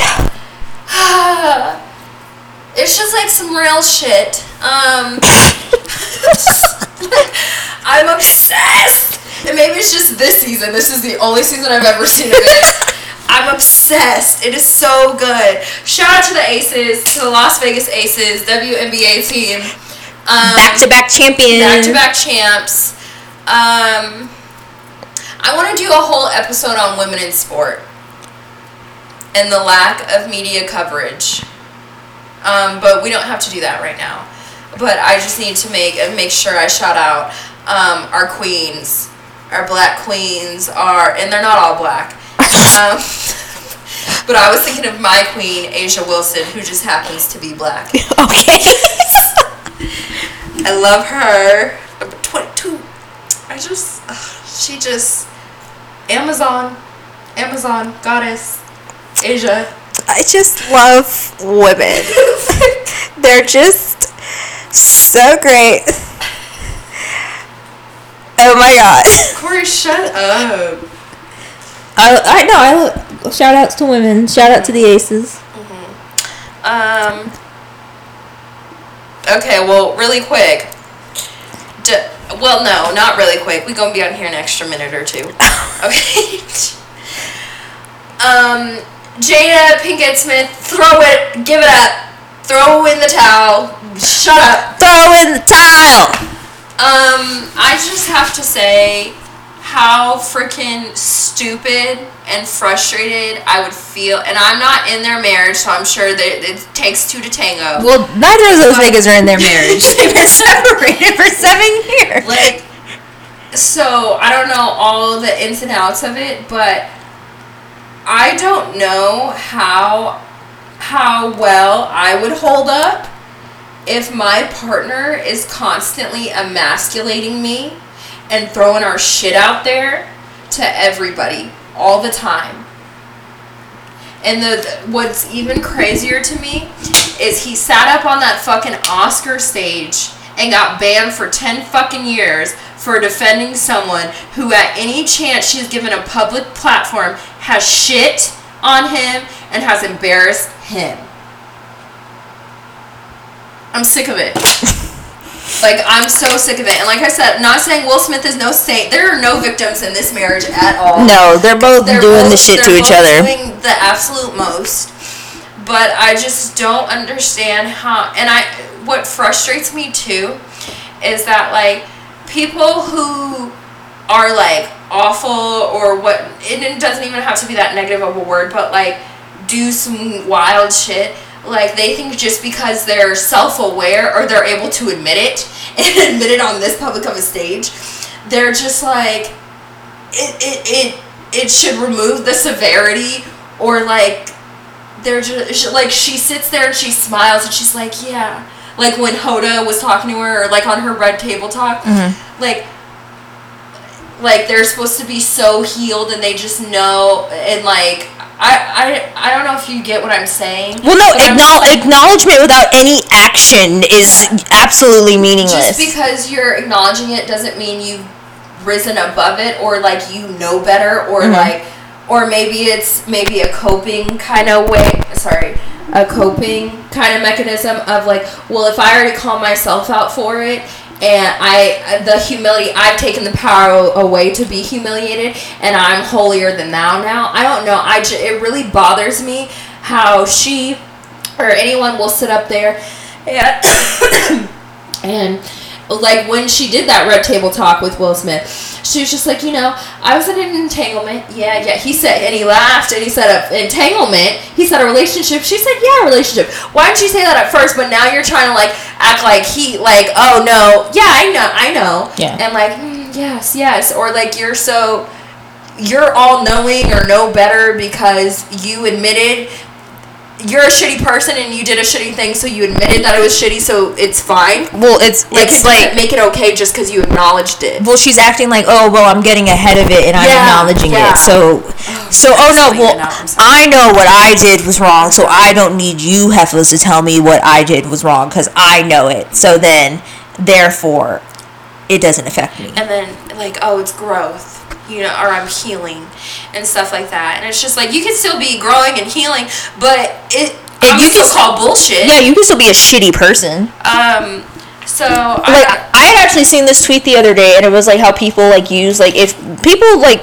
(sighs) (sighs) (sighs) it's just like some real shit. Um, (laughs) I'm obsessed. And maybe it's just this season. This is the only season I've ever seen of it. I'm obsessed. It is so good. Shout out to the Aces, to the Las Vegas Aces, WNBA team. Um, Back to back champions. back to back champs. Um, I want to do a whole episode on women in sport and the lack of media coverage. Um, but we don't have to do that right now. But I just need to make uh, make sure I shout out um, our queens, our black queens are, and they're not all black. Um, (laughs) but I was thinking of my queen, A'ja Wilson, who just happens to be black. (laughs) Okay. (laughs) I love her. 22. I just, she just, Amazon, Amazon, goddess, Asia. I just love women. (laughs) They're just so great. Oh my god. Kori, shut up. I, I know. I shout outs to women. Shout out to the aces. Um, okay, well, really quick. D- well, no, not really quick. We're going to be on here an extra minute or two. (laughs) Okay. (laughs) um, Jada Pinkett Smith, throw it, give it up, throw in the towel, shut up. Throw in the tile. Um, I just have to say how freaking stupid and frustrated I would feel. And I'm not in their marriage, so I'm sure that it takes two to tango. Well, neither of those niggas are in their marriage. (laughs) They've been separated for seven years. like, so I don't know all the ins and outs of it, but I don't know how how well I would hold up if my partner is constantly emasculating me and throwing our shit out there to everybody all the time. And the what's even crazier to me is he sat up on that fucking Oscar stage and got banned for 10 fucking years for defending someone who at any chance she's given a public platform has shit on him and has embarrassed him. I'm sick of it. (laughs) like I'm so sick of it. And like I said, not saying Will Smith is no saint. There are no victims in this marriage at all. No, they're both They're doing the shit to each other. Doing the absolute most. But I just don't understand how. And I, what frustrates me too, is that like people who are like awful or what. It doesn't even have to be that negative of a word, but like do some wild shit. Like they think just because they're self-aware or they're able to admit it (laughs) and admit it on this public of a stage, they're just like it, it, it, it should remove the severity or like they're just like she sits there and she smiles and she's like yeah like when Hoda was talking to her or like on her red table talk like like they're supposed to be so healed and they just know and like I, I, I don't know if you get what I'm saying. Well, no, but I'm acknowl- just like- acknowledgement without any action is absolutely meaningless. just because you're acknowledging it doesn't mean you've risen above it or like you know better or Mm-hmm. like or maybe it's maybe a coping kind of way sorry a coping kind of mechanism of like well if i already call myself out for it and i the humility i've taken the power away to be humiliated and i'm holier than thou now i don't know i ju- it really bothers me how she or anyone will sit up there and (coughs) and like when she did that red table talk with Will Smith, she was just like, you know, I was in an entanglement. Yeah, yeah. He said, and he laughed, and he said, a entanglement. He said a relationship. She said, yeah, a relationship. Why didn't you say that at first? But now you're trying to like act like he, like, oh no, yeah, I know, I know. Yeah. And like, mm, yes, yes, or like you're so. You're all knowing or know better because you admitted you're a shitty person and you did a shitty thing, so you admitted that it was shitty, so it's fine. well, it's Like, it's like make it okay just because you acknowledged it. well, she's acting like, oh, well, I'm getting ahead of it and I'm Yeah, acknowledging yeah. it. So, oh, so, oh no, well. I know what I did was wrong, so I don't need you heifers to tell me what I did was wrong because I know it. So then therefore it doesn't affect me. and then like oh it's growth you know or i'm healing and stuff like that and it's just like you can still be growing and healing but it And I'm you can call bullshit Yeah, you can still be a shitty person. um so like I, I had actually seen this tweet the other day, and it was like how people like use like if people like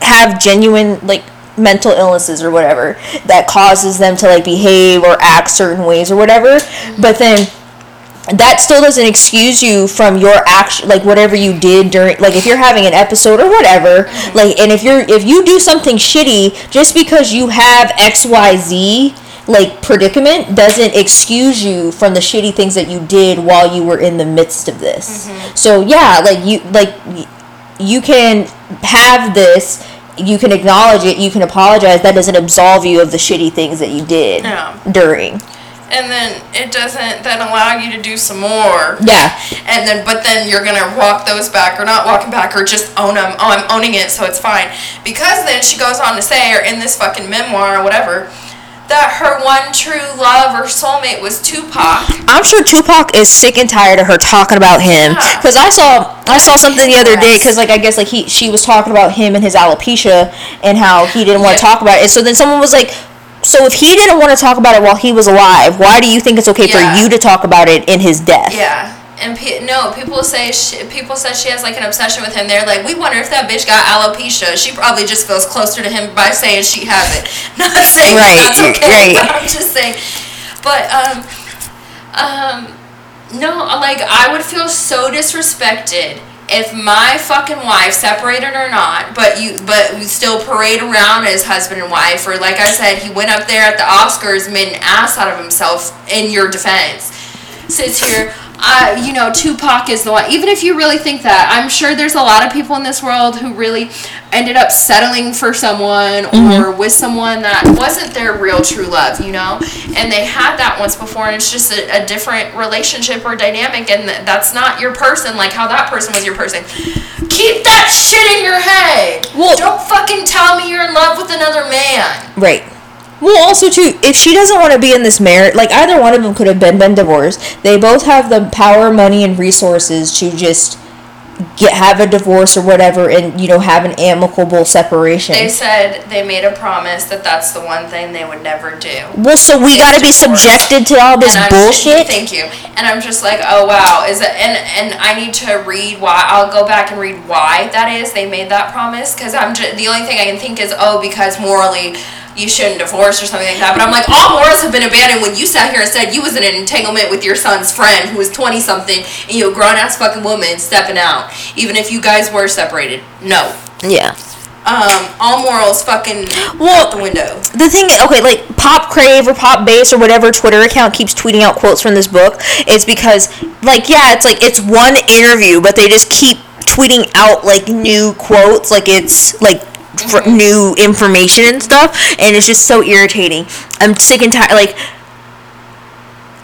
have genuine like mental illnesses or whatever that causes them to like behave or act certain ways or whatever, but then that still doesn't excuse you from your action like whatever you did during like if you're having an episode or whatever like and if you're if you do something shitty just because you have xyz like predicament doesn't excuse you from the shitty things that you did while you were in the midst of this. Mm-hmm. So yeah like you like you can have this you can acknowledge it you can apologize that doesn't absolve you of the shitty things that you did No. during and then it doesn't then allow you to do some more yeah and then but then you're gonna walk those back or not walking back or just own them oh i'm owning it so it's fine because then she goes on to say or in this fucking memoir or whatever that her one true love or soulmate was tupac I'm sure Tupac is sick and tired of her talking about him. Yeah. Cause I saw I saw something the other day. Cause like I guess like he she was talking about him and his alopecia and how he didn't want to Yeah. talk about it. And so then someone was like, so if he didn't want to talk about it while he was alive, why do you think it's okay Yeah. for you to talk about it in his death? Yeah, and pe- no, people say she, people said she has like an obsession with him. They're like, we wonder if that bitch got alopecia. She probably just feels closer to him by saying she has it. (laughs) Not saying Right, that's okay, right. but (laughs) I'm just saying. But um, um, no, like I would feel so disrespected if my fucking wife, separated or not, but you, but we still parade around as husband and wife, or like I said, he went up there at the Oscars, made an ass out of himself in your defense sits here. Uh, you know, Tupac is the one. Even if you really think that, I'm sure there's a lot of people in this world who really ended up settling for someone or with someone that wasn't their real true love, you know? And they had that once before, and it's just a, a different relationship or dynamic, and th- that's not your person, like how that person was your person. Keep that shit in your head. Well- don't fucking tell me you're in love with another man. Right. Well, also too, if she doesn't want to be in this marriage, like either one of them could have been been divorced. They both have the power, money, and resources to just get have a divorce or whatever, and you know have an amicable separation. They said they made a promise that that's the one thing they would never do. well, so we got to be subjected to all this bullshit. thank you. And I'm just like, oh wow, is it? And and I need to read why. I'll go back and read why that is. They made that promise because I'm just the only thing I can think is oh because morally you shouldn't divorce or something like that. But I'm like, all morals have been abandoned when you sat here and said you was in an entanglement with your son's friend who was 20 something and you a grown ass fucking woman stepping out, even if you guys were separated. No. yeah. Um, all morals fucking Well- out the window. the thing okay like pop crave or pop base or whatever twitter account keeps tweeting out quotes from this book it's because like yeah it's like it's one interview but they just keep tweeting out like new quotes like it's like fr- new information and stuff and it's just so irritating i'm sick and tired like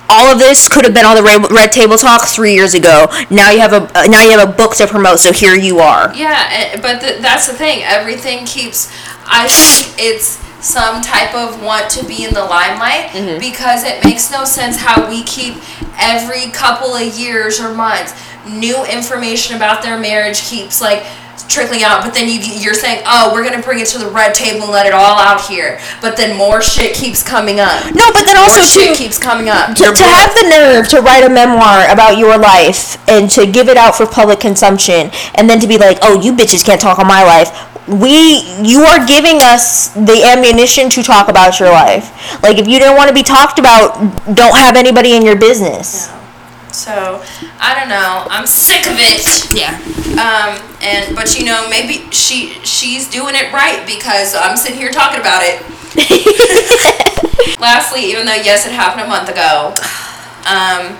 all of this could have been on the red, red table talk three years ago now you have a uh, now you have a book to promote so here you are Yeah, eh, but th- that's the thing. Everything keeps. I think it's some type of want to be in the limelight because it makes no sense how we keep every couple of years or months new information about their marriage keeps like trickling out but then you you're saying oh we're gonna bring it to the red table and let it all out here. But then more shit keeps coming up. No but then also more too shit keeps coming up. to, to have the nerve to write a memoir about your life and to give it out for public consumption and then to be like oh you bitches can't talk on my life. We you are giving us the ammunition to talk about your life. Like if you didn't want to be talked about don't have anybody in your business So I don't know. I'm sick of it. yeah Um, and but you know maybe she she's doing it right because I'm sitting here talking about it. (laughs) Lastly, even though yes, it happened a month ago. Um,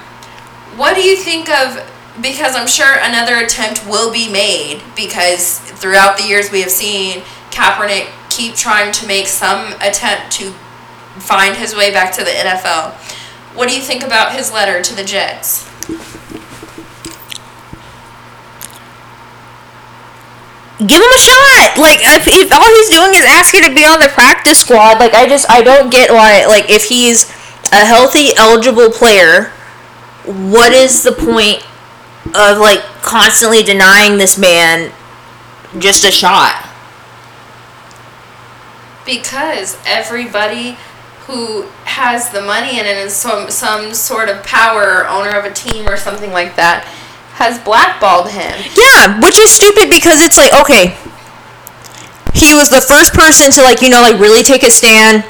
what do you think of? Because I'm sure another attempt will be made because throughout the years we have seen Kaepernick keep trying to make some attempt to find his way back to the NFL. What do you think about his letter to the Jets? Give him a shot like if, if all he's doing is asking to be on the practice squad like i just i don't get why like if he's a healthy eligible player what is the point of like constantly denying this man just a shot? Because everybody who has the money and is some some sort of power or owner of a team or something like that has blackballed him. Yeah, which is stupid because it's like, okay, he was the first person to like, you know, like really take a stand,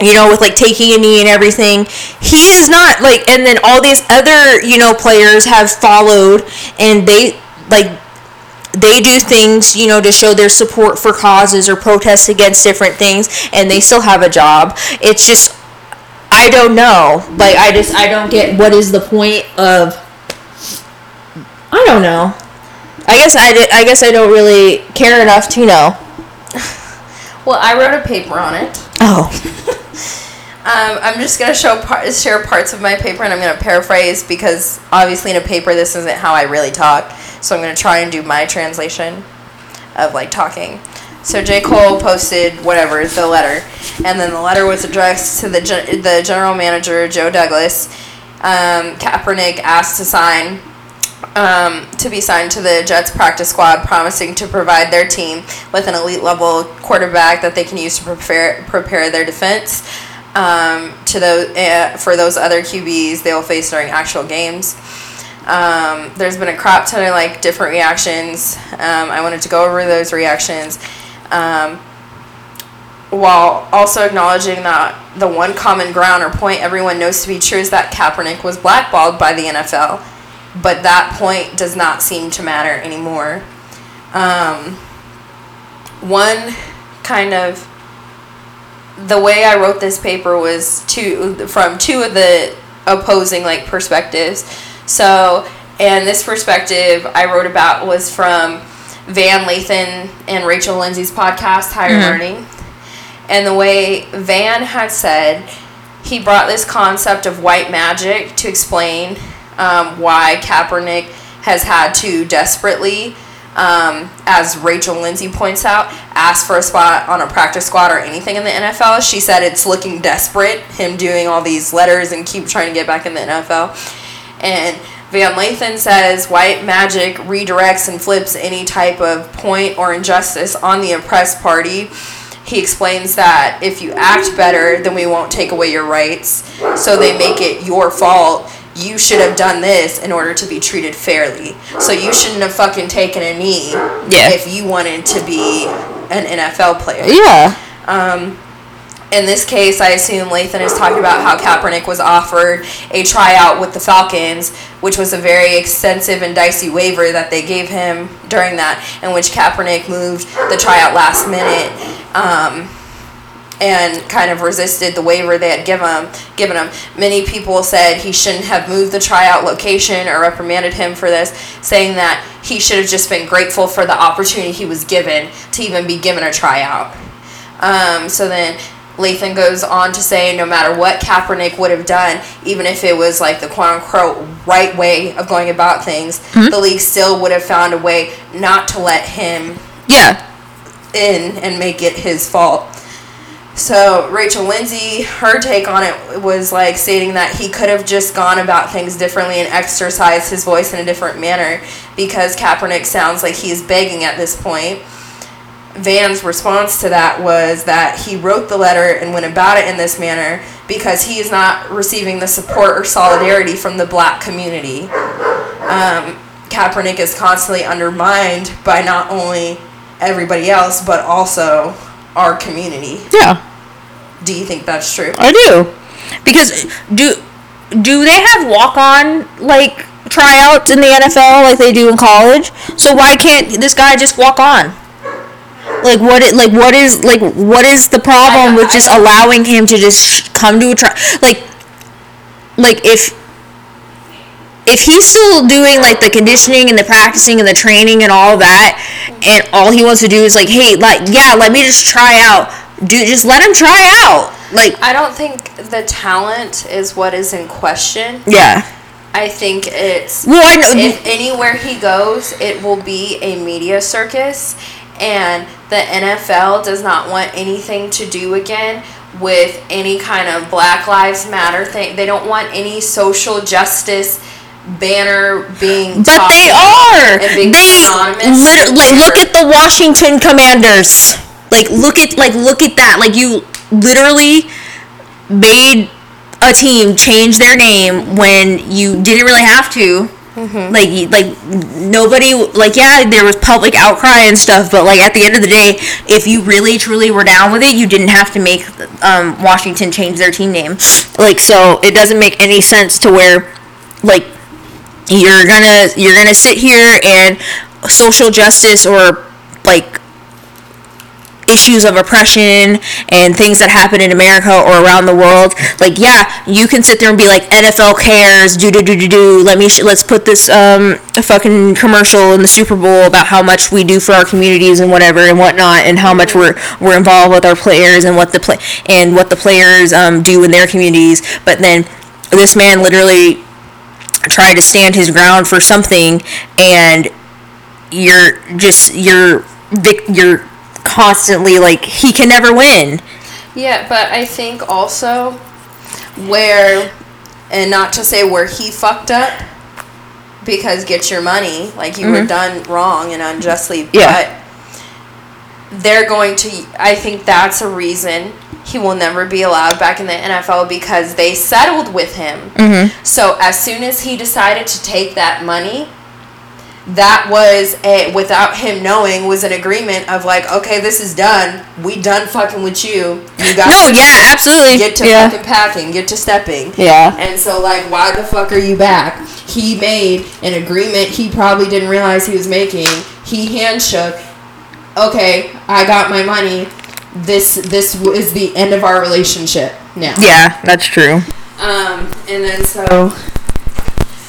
you know, with like taking a knee and everything. He is not like and then all these other, you know, players have followed and they like they do things, you know, to show their support for causes or protests against different things and they still have a job. It's just I don't know. Like I just I don't get what is the point of I don't know. I guess I, di- I guess I don't really care enough to know. (laughs) Well, I wrote a paper on it. Oh. (laughs) Um, I'm just gonna show par- share parts of my paper, and I'm gonna paraphrase because obviously in a paper this isn't how I really talk. So I'm gonna try and do my translation of like talking. So J Cole posted whatever the letter, and then the letter was addressed to the gen- the general manager Joe Douglas. Um, Kaepernick asked to sign um, to be signed to the Jets practice squad, promising to provide their team with an elite level quarterback that they can use to prepare prepare their defense. Um, to those uh, for those other QBs they will face during actual games. Um, there's been a crop ton of like different reactions. Um, I wanted to go over those reactions. Um, while also acknowledging that the one common ground or point everyone knows to be true is that Kaepernick was blackballed by the NFL, but that point does not seem to matter anymore. Um, one kind of the way I wrote this paper was two from two of the opposing like perspectives. So, and this perspective I wrote about was from Van Lathan and Rachel Lindsay's podcast, Higher Learning. And the way Van had said, he brought this concept of white magic to explain um, why Kaepernick has had to desperately, um, as Rachel Lindsay points out, ask for a spot on a practice squad or anything in the NFL. She said it's looking desperate, him doing all these letters and keep trying to get back in the NFL. And Van Lathan says white magic redirects and flips any type of point or injustice on the oppressed party. He explains that if you act better, then we won't take away your rights. So they make it your fault. You should have done this in order to be treated fairly. So you shouldn't have fucking taken a knee Yeah. if you wanted to be an NFL player. Yeah. Um, in this case, I assume Lathan is talking about how Kaepernick was offered a tryout with the Falcons, which was a very extensive and dicey waiver that they gave him during that, in which Kaepernick moved the tryout last minute. Um, and kind of resisted the waiver they had given him. Given him, many people said he shouldn't have moved the tryout location or reprimanded him for this, saying that he should have just been grateful for the opportunity he was given to even be given a tryout. Um, so then Lathan goes on to say no matter what Kaepernick would have done, even if it was like the quote unquote right way of going about things, the league still would have found a way not to let him Yeah. in and make it his fault. So Rachel Lindsay, her take on it was like stating that he could have just gone about things differently and exercised his voice in a different manner because Kaepernick sounds like he's begging at this point. Van's response to that was that he wrote the letter and went about it in this manner because he is not receiving the support or solidarity from the black community. Um, Kaepernick is constantly undermined by not only everybody else but also our community. Yeah. Do you think that's true? I do. Because do do they have walk on like tryouts in the NFL like they do in college? So why can't this guy just walk on? Like what? It, like what is like what is the problem I- with I just don't- allowing him to just sh- come to a try? Like like if if he's still doing like the conditioning and the practicing and the training and all that, and all he wants to do is like, hey, like yeah, let me just try out. Do just let him try out. Like I don't think the talent is what is in question. yeah. I think it's Well, I know. if anywhere he goes, it will be a media circus, and the NFL does not want anything to do again with any kind of Black Lives Matter thing. They don't want any social justice banner being. But tossed they are. and being They synonymous literally like look at the Washington Commanders. Like look at like look at that. Like you literally made a team change their name when you didn't really have to. Mm-hmm. Like like nobody like yeah there was public outcry and stuff but like at the end of the day if you really truly were down with it you didn't have to make um, Washington change their team name like so it doesn't make any sense to where like you're gonna you're gonna sit here and social justice or like issues of oppression and things that happen in America or around the world like yeah you can sit there and be like NFL cares do do do do do let me sh- let's put this um fucking commercial in the Super Bowl about how much we do for our communities and whatever and whatnot and how much we're we're involved with our players and what the play and what the players um, do in their communities. But then this man literally tried to stand his ground for something and you're just you're vic- you're constantly like he can never win Yeah, but I think also where, and not to say where he fucked up, because get your money, like you were mm-hmm. done wrong and unjustly, Yeah. but they're going to, I think that's a reason he will never be allowed back in the NFL because they settled with him. Mm-hmm. So as soon as he decided to take that money, that was a without him knowing was an agreement of like okay this is done. We done fucking with you. You (laughs) got no yeah absolutely. get to yeah. fucking packing get to stepping. Yeah. And so like why the fuck are you back? He made an agreement he probably didn't realize he was making. He handshook okay i got my money this this is the end of our relationship now yeah that's true um, and then so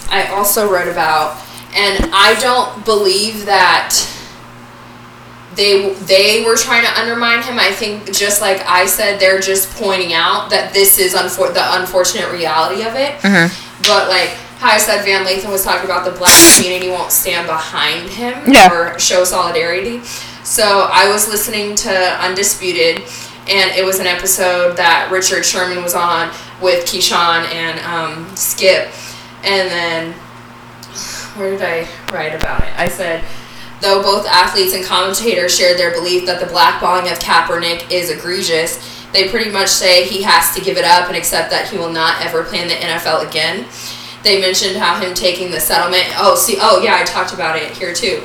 I also wrote about, and I don't believe that they they were trying to undermine him. I think just like I said, they're just pointing out that this is unfor- the unfortunate reality of it. But like how I said, Van Lathan was talking about the black community won't stand behind him Yeah. or show solidarity. So I was listening to Undisputed, and it was an episode that Richard Sherman was on with Keyshawn and um, Skip, and then (sighs) where did I write about it? I said. Though both athletes and commentators shared their belief that the blackballing of Kaepernick is egregious, they pretty much say he has to give it up and accept that he will not ever play in the NFL again. They mentioned how him taking the settlement. Oh, see, oh yeah, I talked about it here too.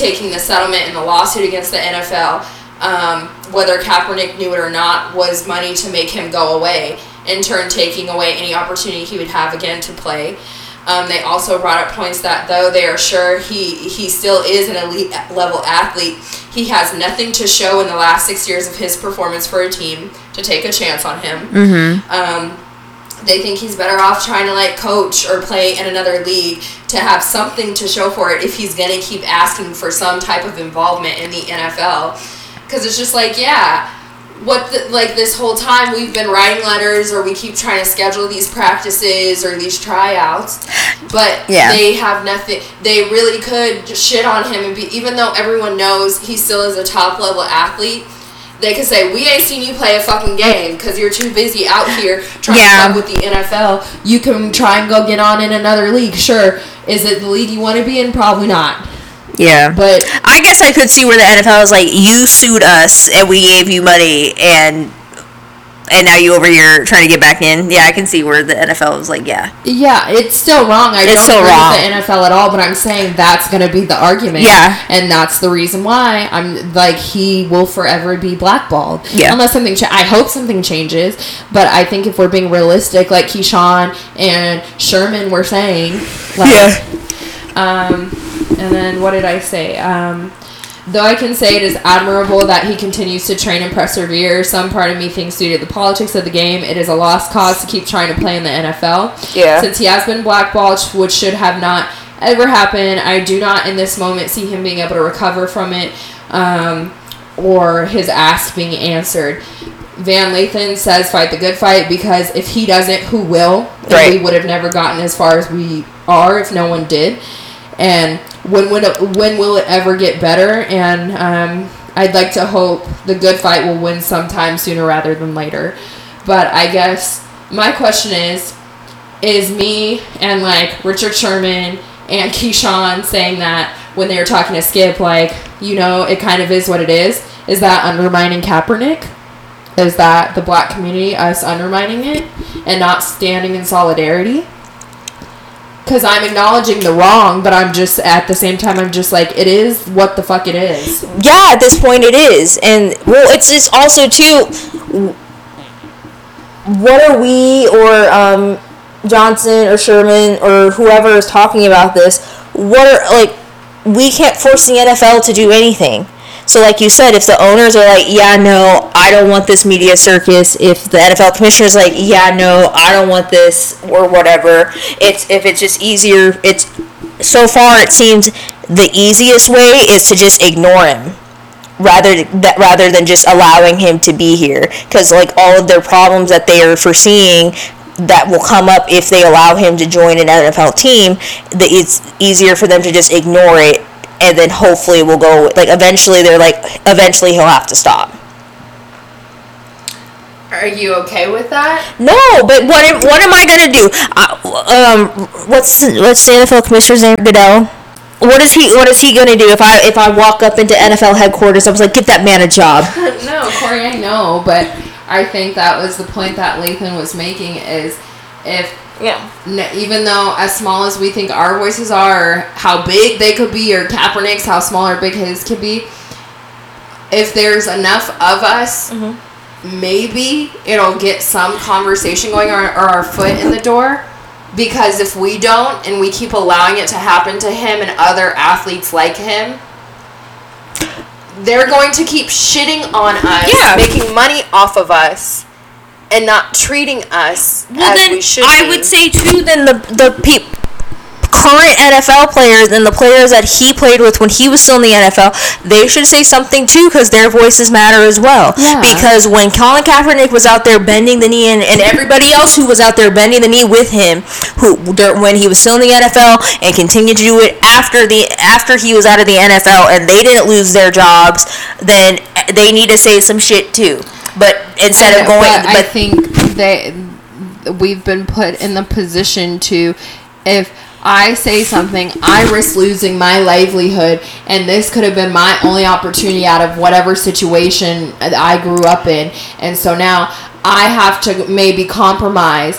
Taking the settlement and the lawsuit against the NFL, um, whether Kaepernick knew it or not, was money to make him go away. In turn, taking away any opportunity he would have again to play. Um, they also brought up points that though they are sure he he still is an elite level athlete, he has nothing to show in the last six years of his performance for a team to take a chance on him. Mm-hmm. Um, they think he's better off trying to like coach or play in another league to have something to show for it if he's gonna keep asking for some type of involvement in the NFL. Because it's just like, yeah, what the, like this whole time we've been writing letters or we keep trying to schedule these practices or these tryouts, but Yeah. they have nothing. They really could just shit on him and be even though everyone knows he still is a top level athlete. They could say, "We ain't seen you play a fucking game because you're too busy out here trying Yeah. to fuck with the NFL. You can try and go get on in another league. Sure, is it the league you want to be in? Probably not. yeah But I guess I could see where the NFL is like, you sued us and we gave you money and and now you over here trying to get back in. Yeah, I can see where the NFL is like, yeah, Yeah, it's still wrong. I It's don't still wrong. the NFL at all, but I'm saying that's going to be the argument. Yeah. and that's the reason why I'm like he will forever be blackballed. Yeah. unless something. Cha- I hope something changes, but I think if we're being realistic, like Keyshawn and Sherman were saying, like, Um, and then what did I say? Um, though I can say it is admirable that he continues to train and persevere, some part of me thinks due to the politics of the game, it is a lost cause to keep trying to play in the NFL. Yeah. Since he has been blackballed, which should have not ever happened, I do not in this moment see him being able to recover from it um, or his ask being answered. Van Lathan says fight the good fight because if he doesn't, who will? And Right. we would have never gotten as far as we are if no one did. And when when when will it ever get better? And um, I'd like to hope the good fight will win sometime sooner rather than later. But I guess my question is, is me and like Richard Sherman and Keyshawn saying that when they were talking to Skip, like, you know, it kind of is what it is. Is that undermining Kaepernick? Is that the black community, us undermining it and not standing in solidarity? Because I'm acknowledging the wrong, but I'm just, at the same time, I'm just like, it is what the fuck it is. yeah, at this point it is. And well, it's just also too. What are we or um, Johnson or Sherman or whoever is talking about this? What are like? We can't force the NFL to do anything. So, like you said, if the owners are like, "Yeah, no, I don't want this media circus," if the NFL commissioner is like, "Yeah, no, I don't want this," or whatever, it's if it's just easier. It's so far it seems the easiest way is to just ignore him rather that rather than just allowing him to be here because like all of their problems that they are foreseeing that will come up if they allow him to join an NFL team that it's easier for them to just ignore it and then hopefully we'll go like eventually they're like eventually he'll have to stop. Are you okay with that? no but what am, what am I gonna do? Uh, um what's what's the NFL commissioner's name Goodell. What is he what is he gonna do if I if I walk up into NFL headquarters? I was like get that man a job. (laughs) No, Kori, I know, but I think that was the point that Lathan was making is if yeah n- even though as small as we think our voices are, how big they could be, or Kaepernick's, how small or big his could be, if there's enough of us, mm-hmm. maybe it'll get some conversation going or, or our foot in the door. Because if we don't and we keep allowing it to happen to him and other athletes like him, they're going to keep shitting on us, Yeah. making money off of us, and not treating us Well, as then we should. I be. would say too. Then the the pe- current NFL players and the players that he played with when he was still in the NFL, they should say something too because their voices matter as well. Yeah. Because when Colin Kaepernick was out there bending the knee, and, and everybody else who was out there bending the knee with him, who when he was still in the NFL and continued to do it after the after he was out of the NFL and they didn't lose their jobs, then eh, they need to say some shit too. But instead of going, but, I think that we've been put in the position to if I say something, I risk losing my livelihood, and this could have been my only opportunity out of whatever situation I grew up in. And so now I have to maybe compromise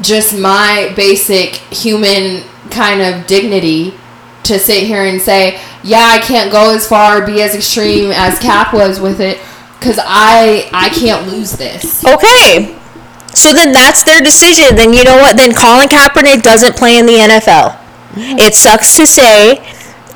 just my basic human kind of dignity to sit here and say, yeah, I can't go as far, be as extreme as Cap was with it, because I I can't lose this. Okay. So then that's their decision. Then you know what? Then Colin Kaepernick doesn't play in the NFL. It sucks to say,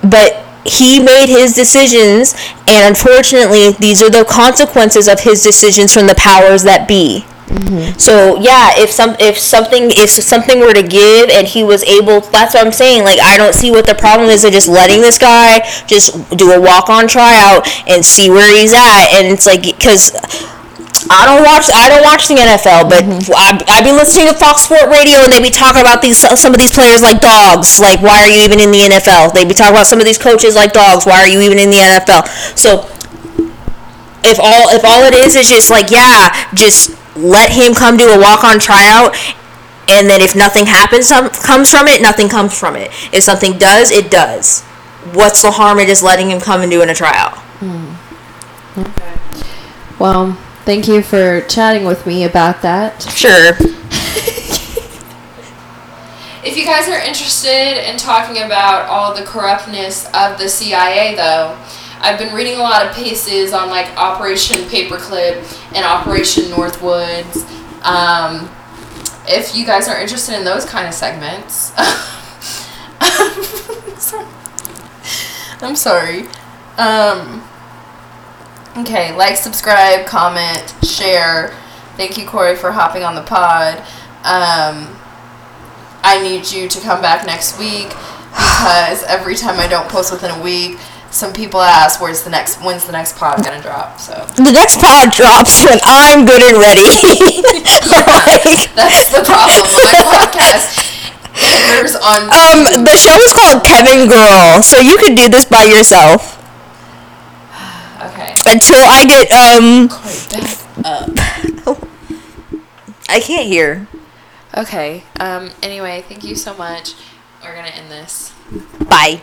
but he made his decisions, and unfortunately, these are the consequences of his decisions from the powers that be. Mm-hmm. So yeah, if some if something if something were to give and he was able, that's what I'm saying. Like I don't see what the problem is of just letting this guy just do a walk on tryout and see where he's at. And it's like because I don't watch I don't watch the NFL, but mm-hmm. I I be listening to Fox Sport Radio and they be talking about these some of these players like dogs. Like why are you even in the NFL? They be talking about some of these coaches like dogs. Why are you even in the NFL? So if all if all it is is just like yeah, just let him come do a walk on tryout. And then if nothing happens comes from it, nothing comes from it. If something does, it does. What's the harm in just letting him come and doing a tryout? Hmm. Okay. Well, thank you for chatting with me about that. Sure. (laughs) If you guys are interested in talking about all the corruptness of the CIA, though, I've been reading a lot of pieces on like Operation Paperclip and Operation Northwoods. Um, if you guys are interested in those kind of segments, (laughs) I'm sorry. Um, okay, like, subscribe, comment, share. Thank you, Kori, for hopping on the pod. Um, I need you to come back next week because every time I don't post within a week, some people ask where's the next when's the next pod gonna drop. So The next pod drops when I'm good and ready. (laughs) like, that's the problem. My podcast on um, the show is called Kevyn Girl, so you could do this by yourself (sighs) Okay. until I get um. Back up. (laughs) I can't hear. Okay. Um. Anyway, thank you so much. We're gonna end this. Bye.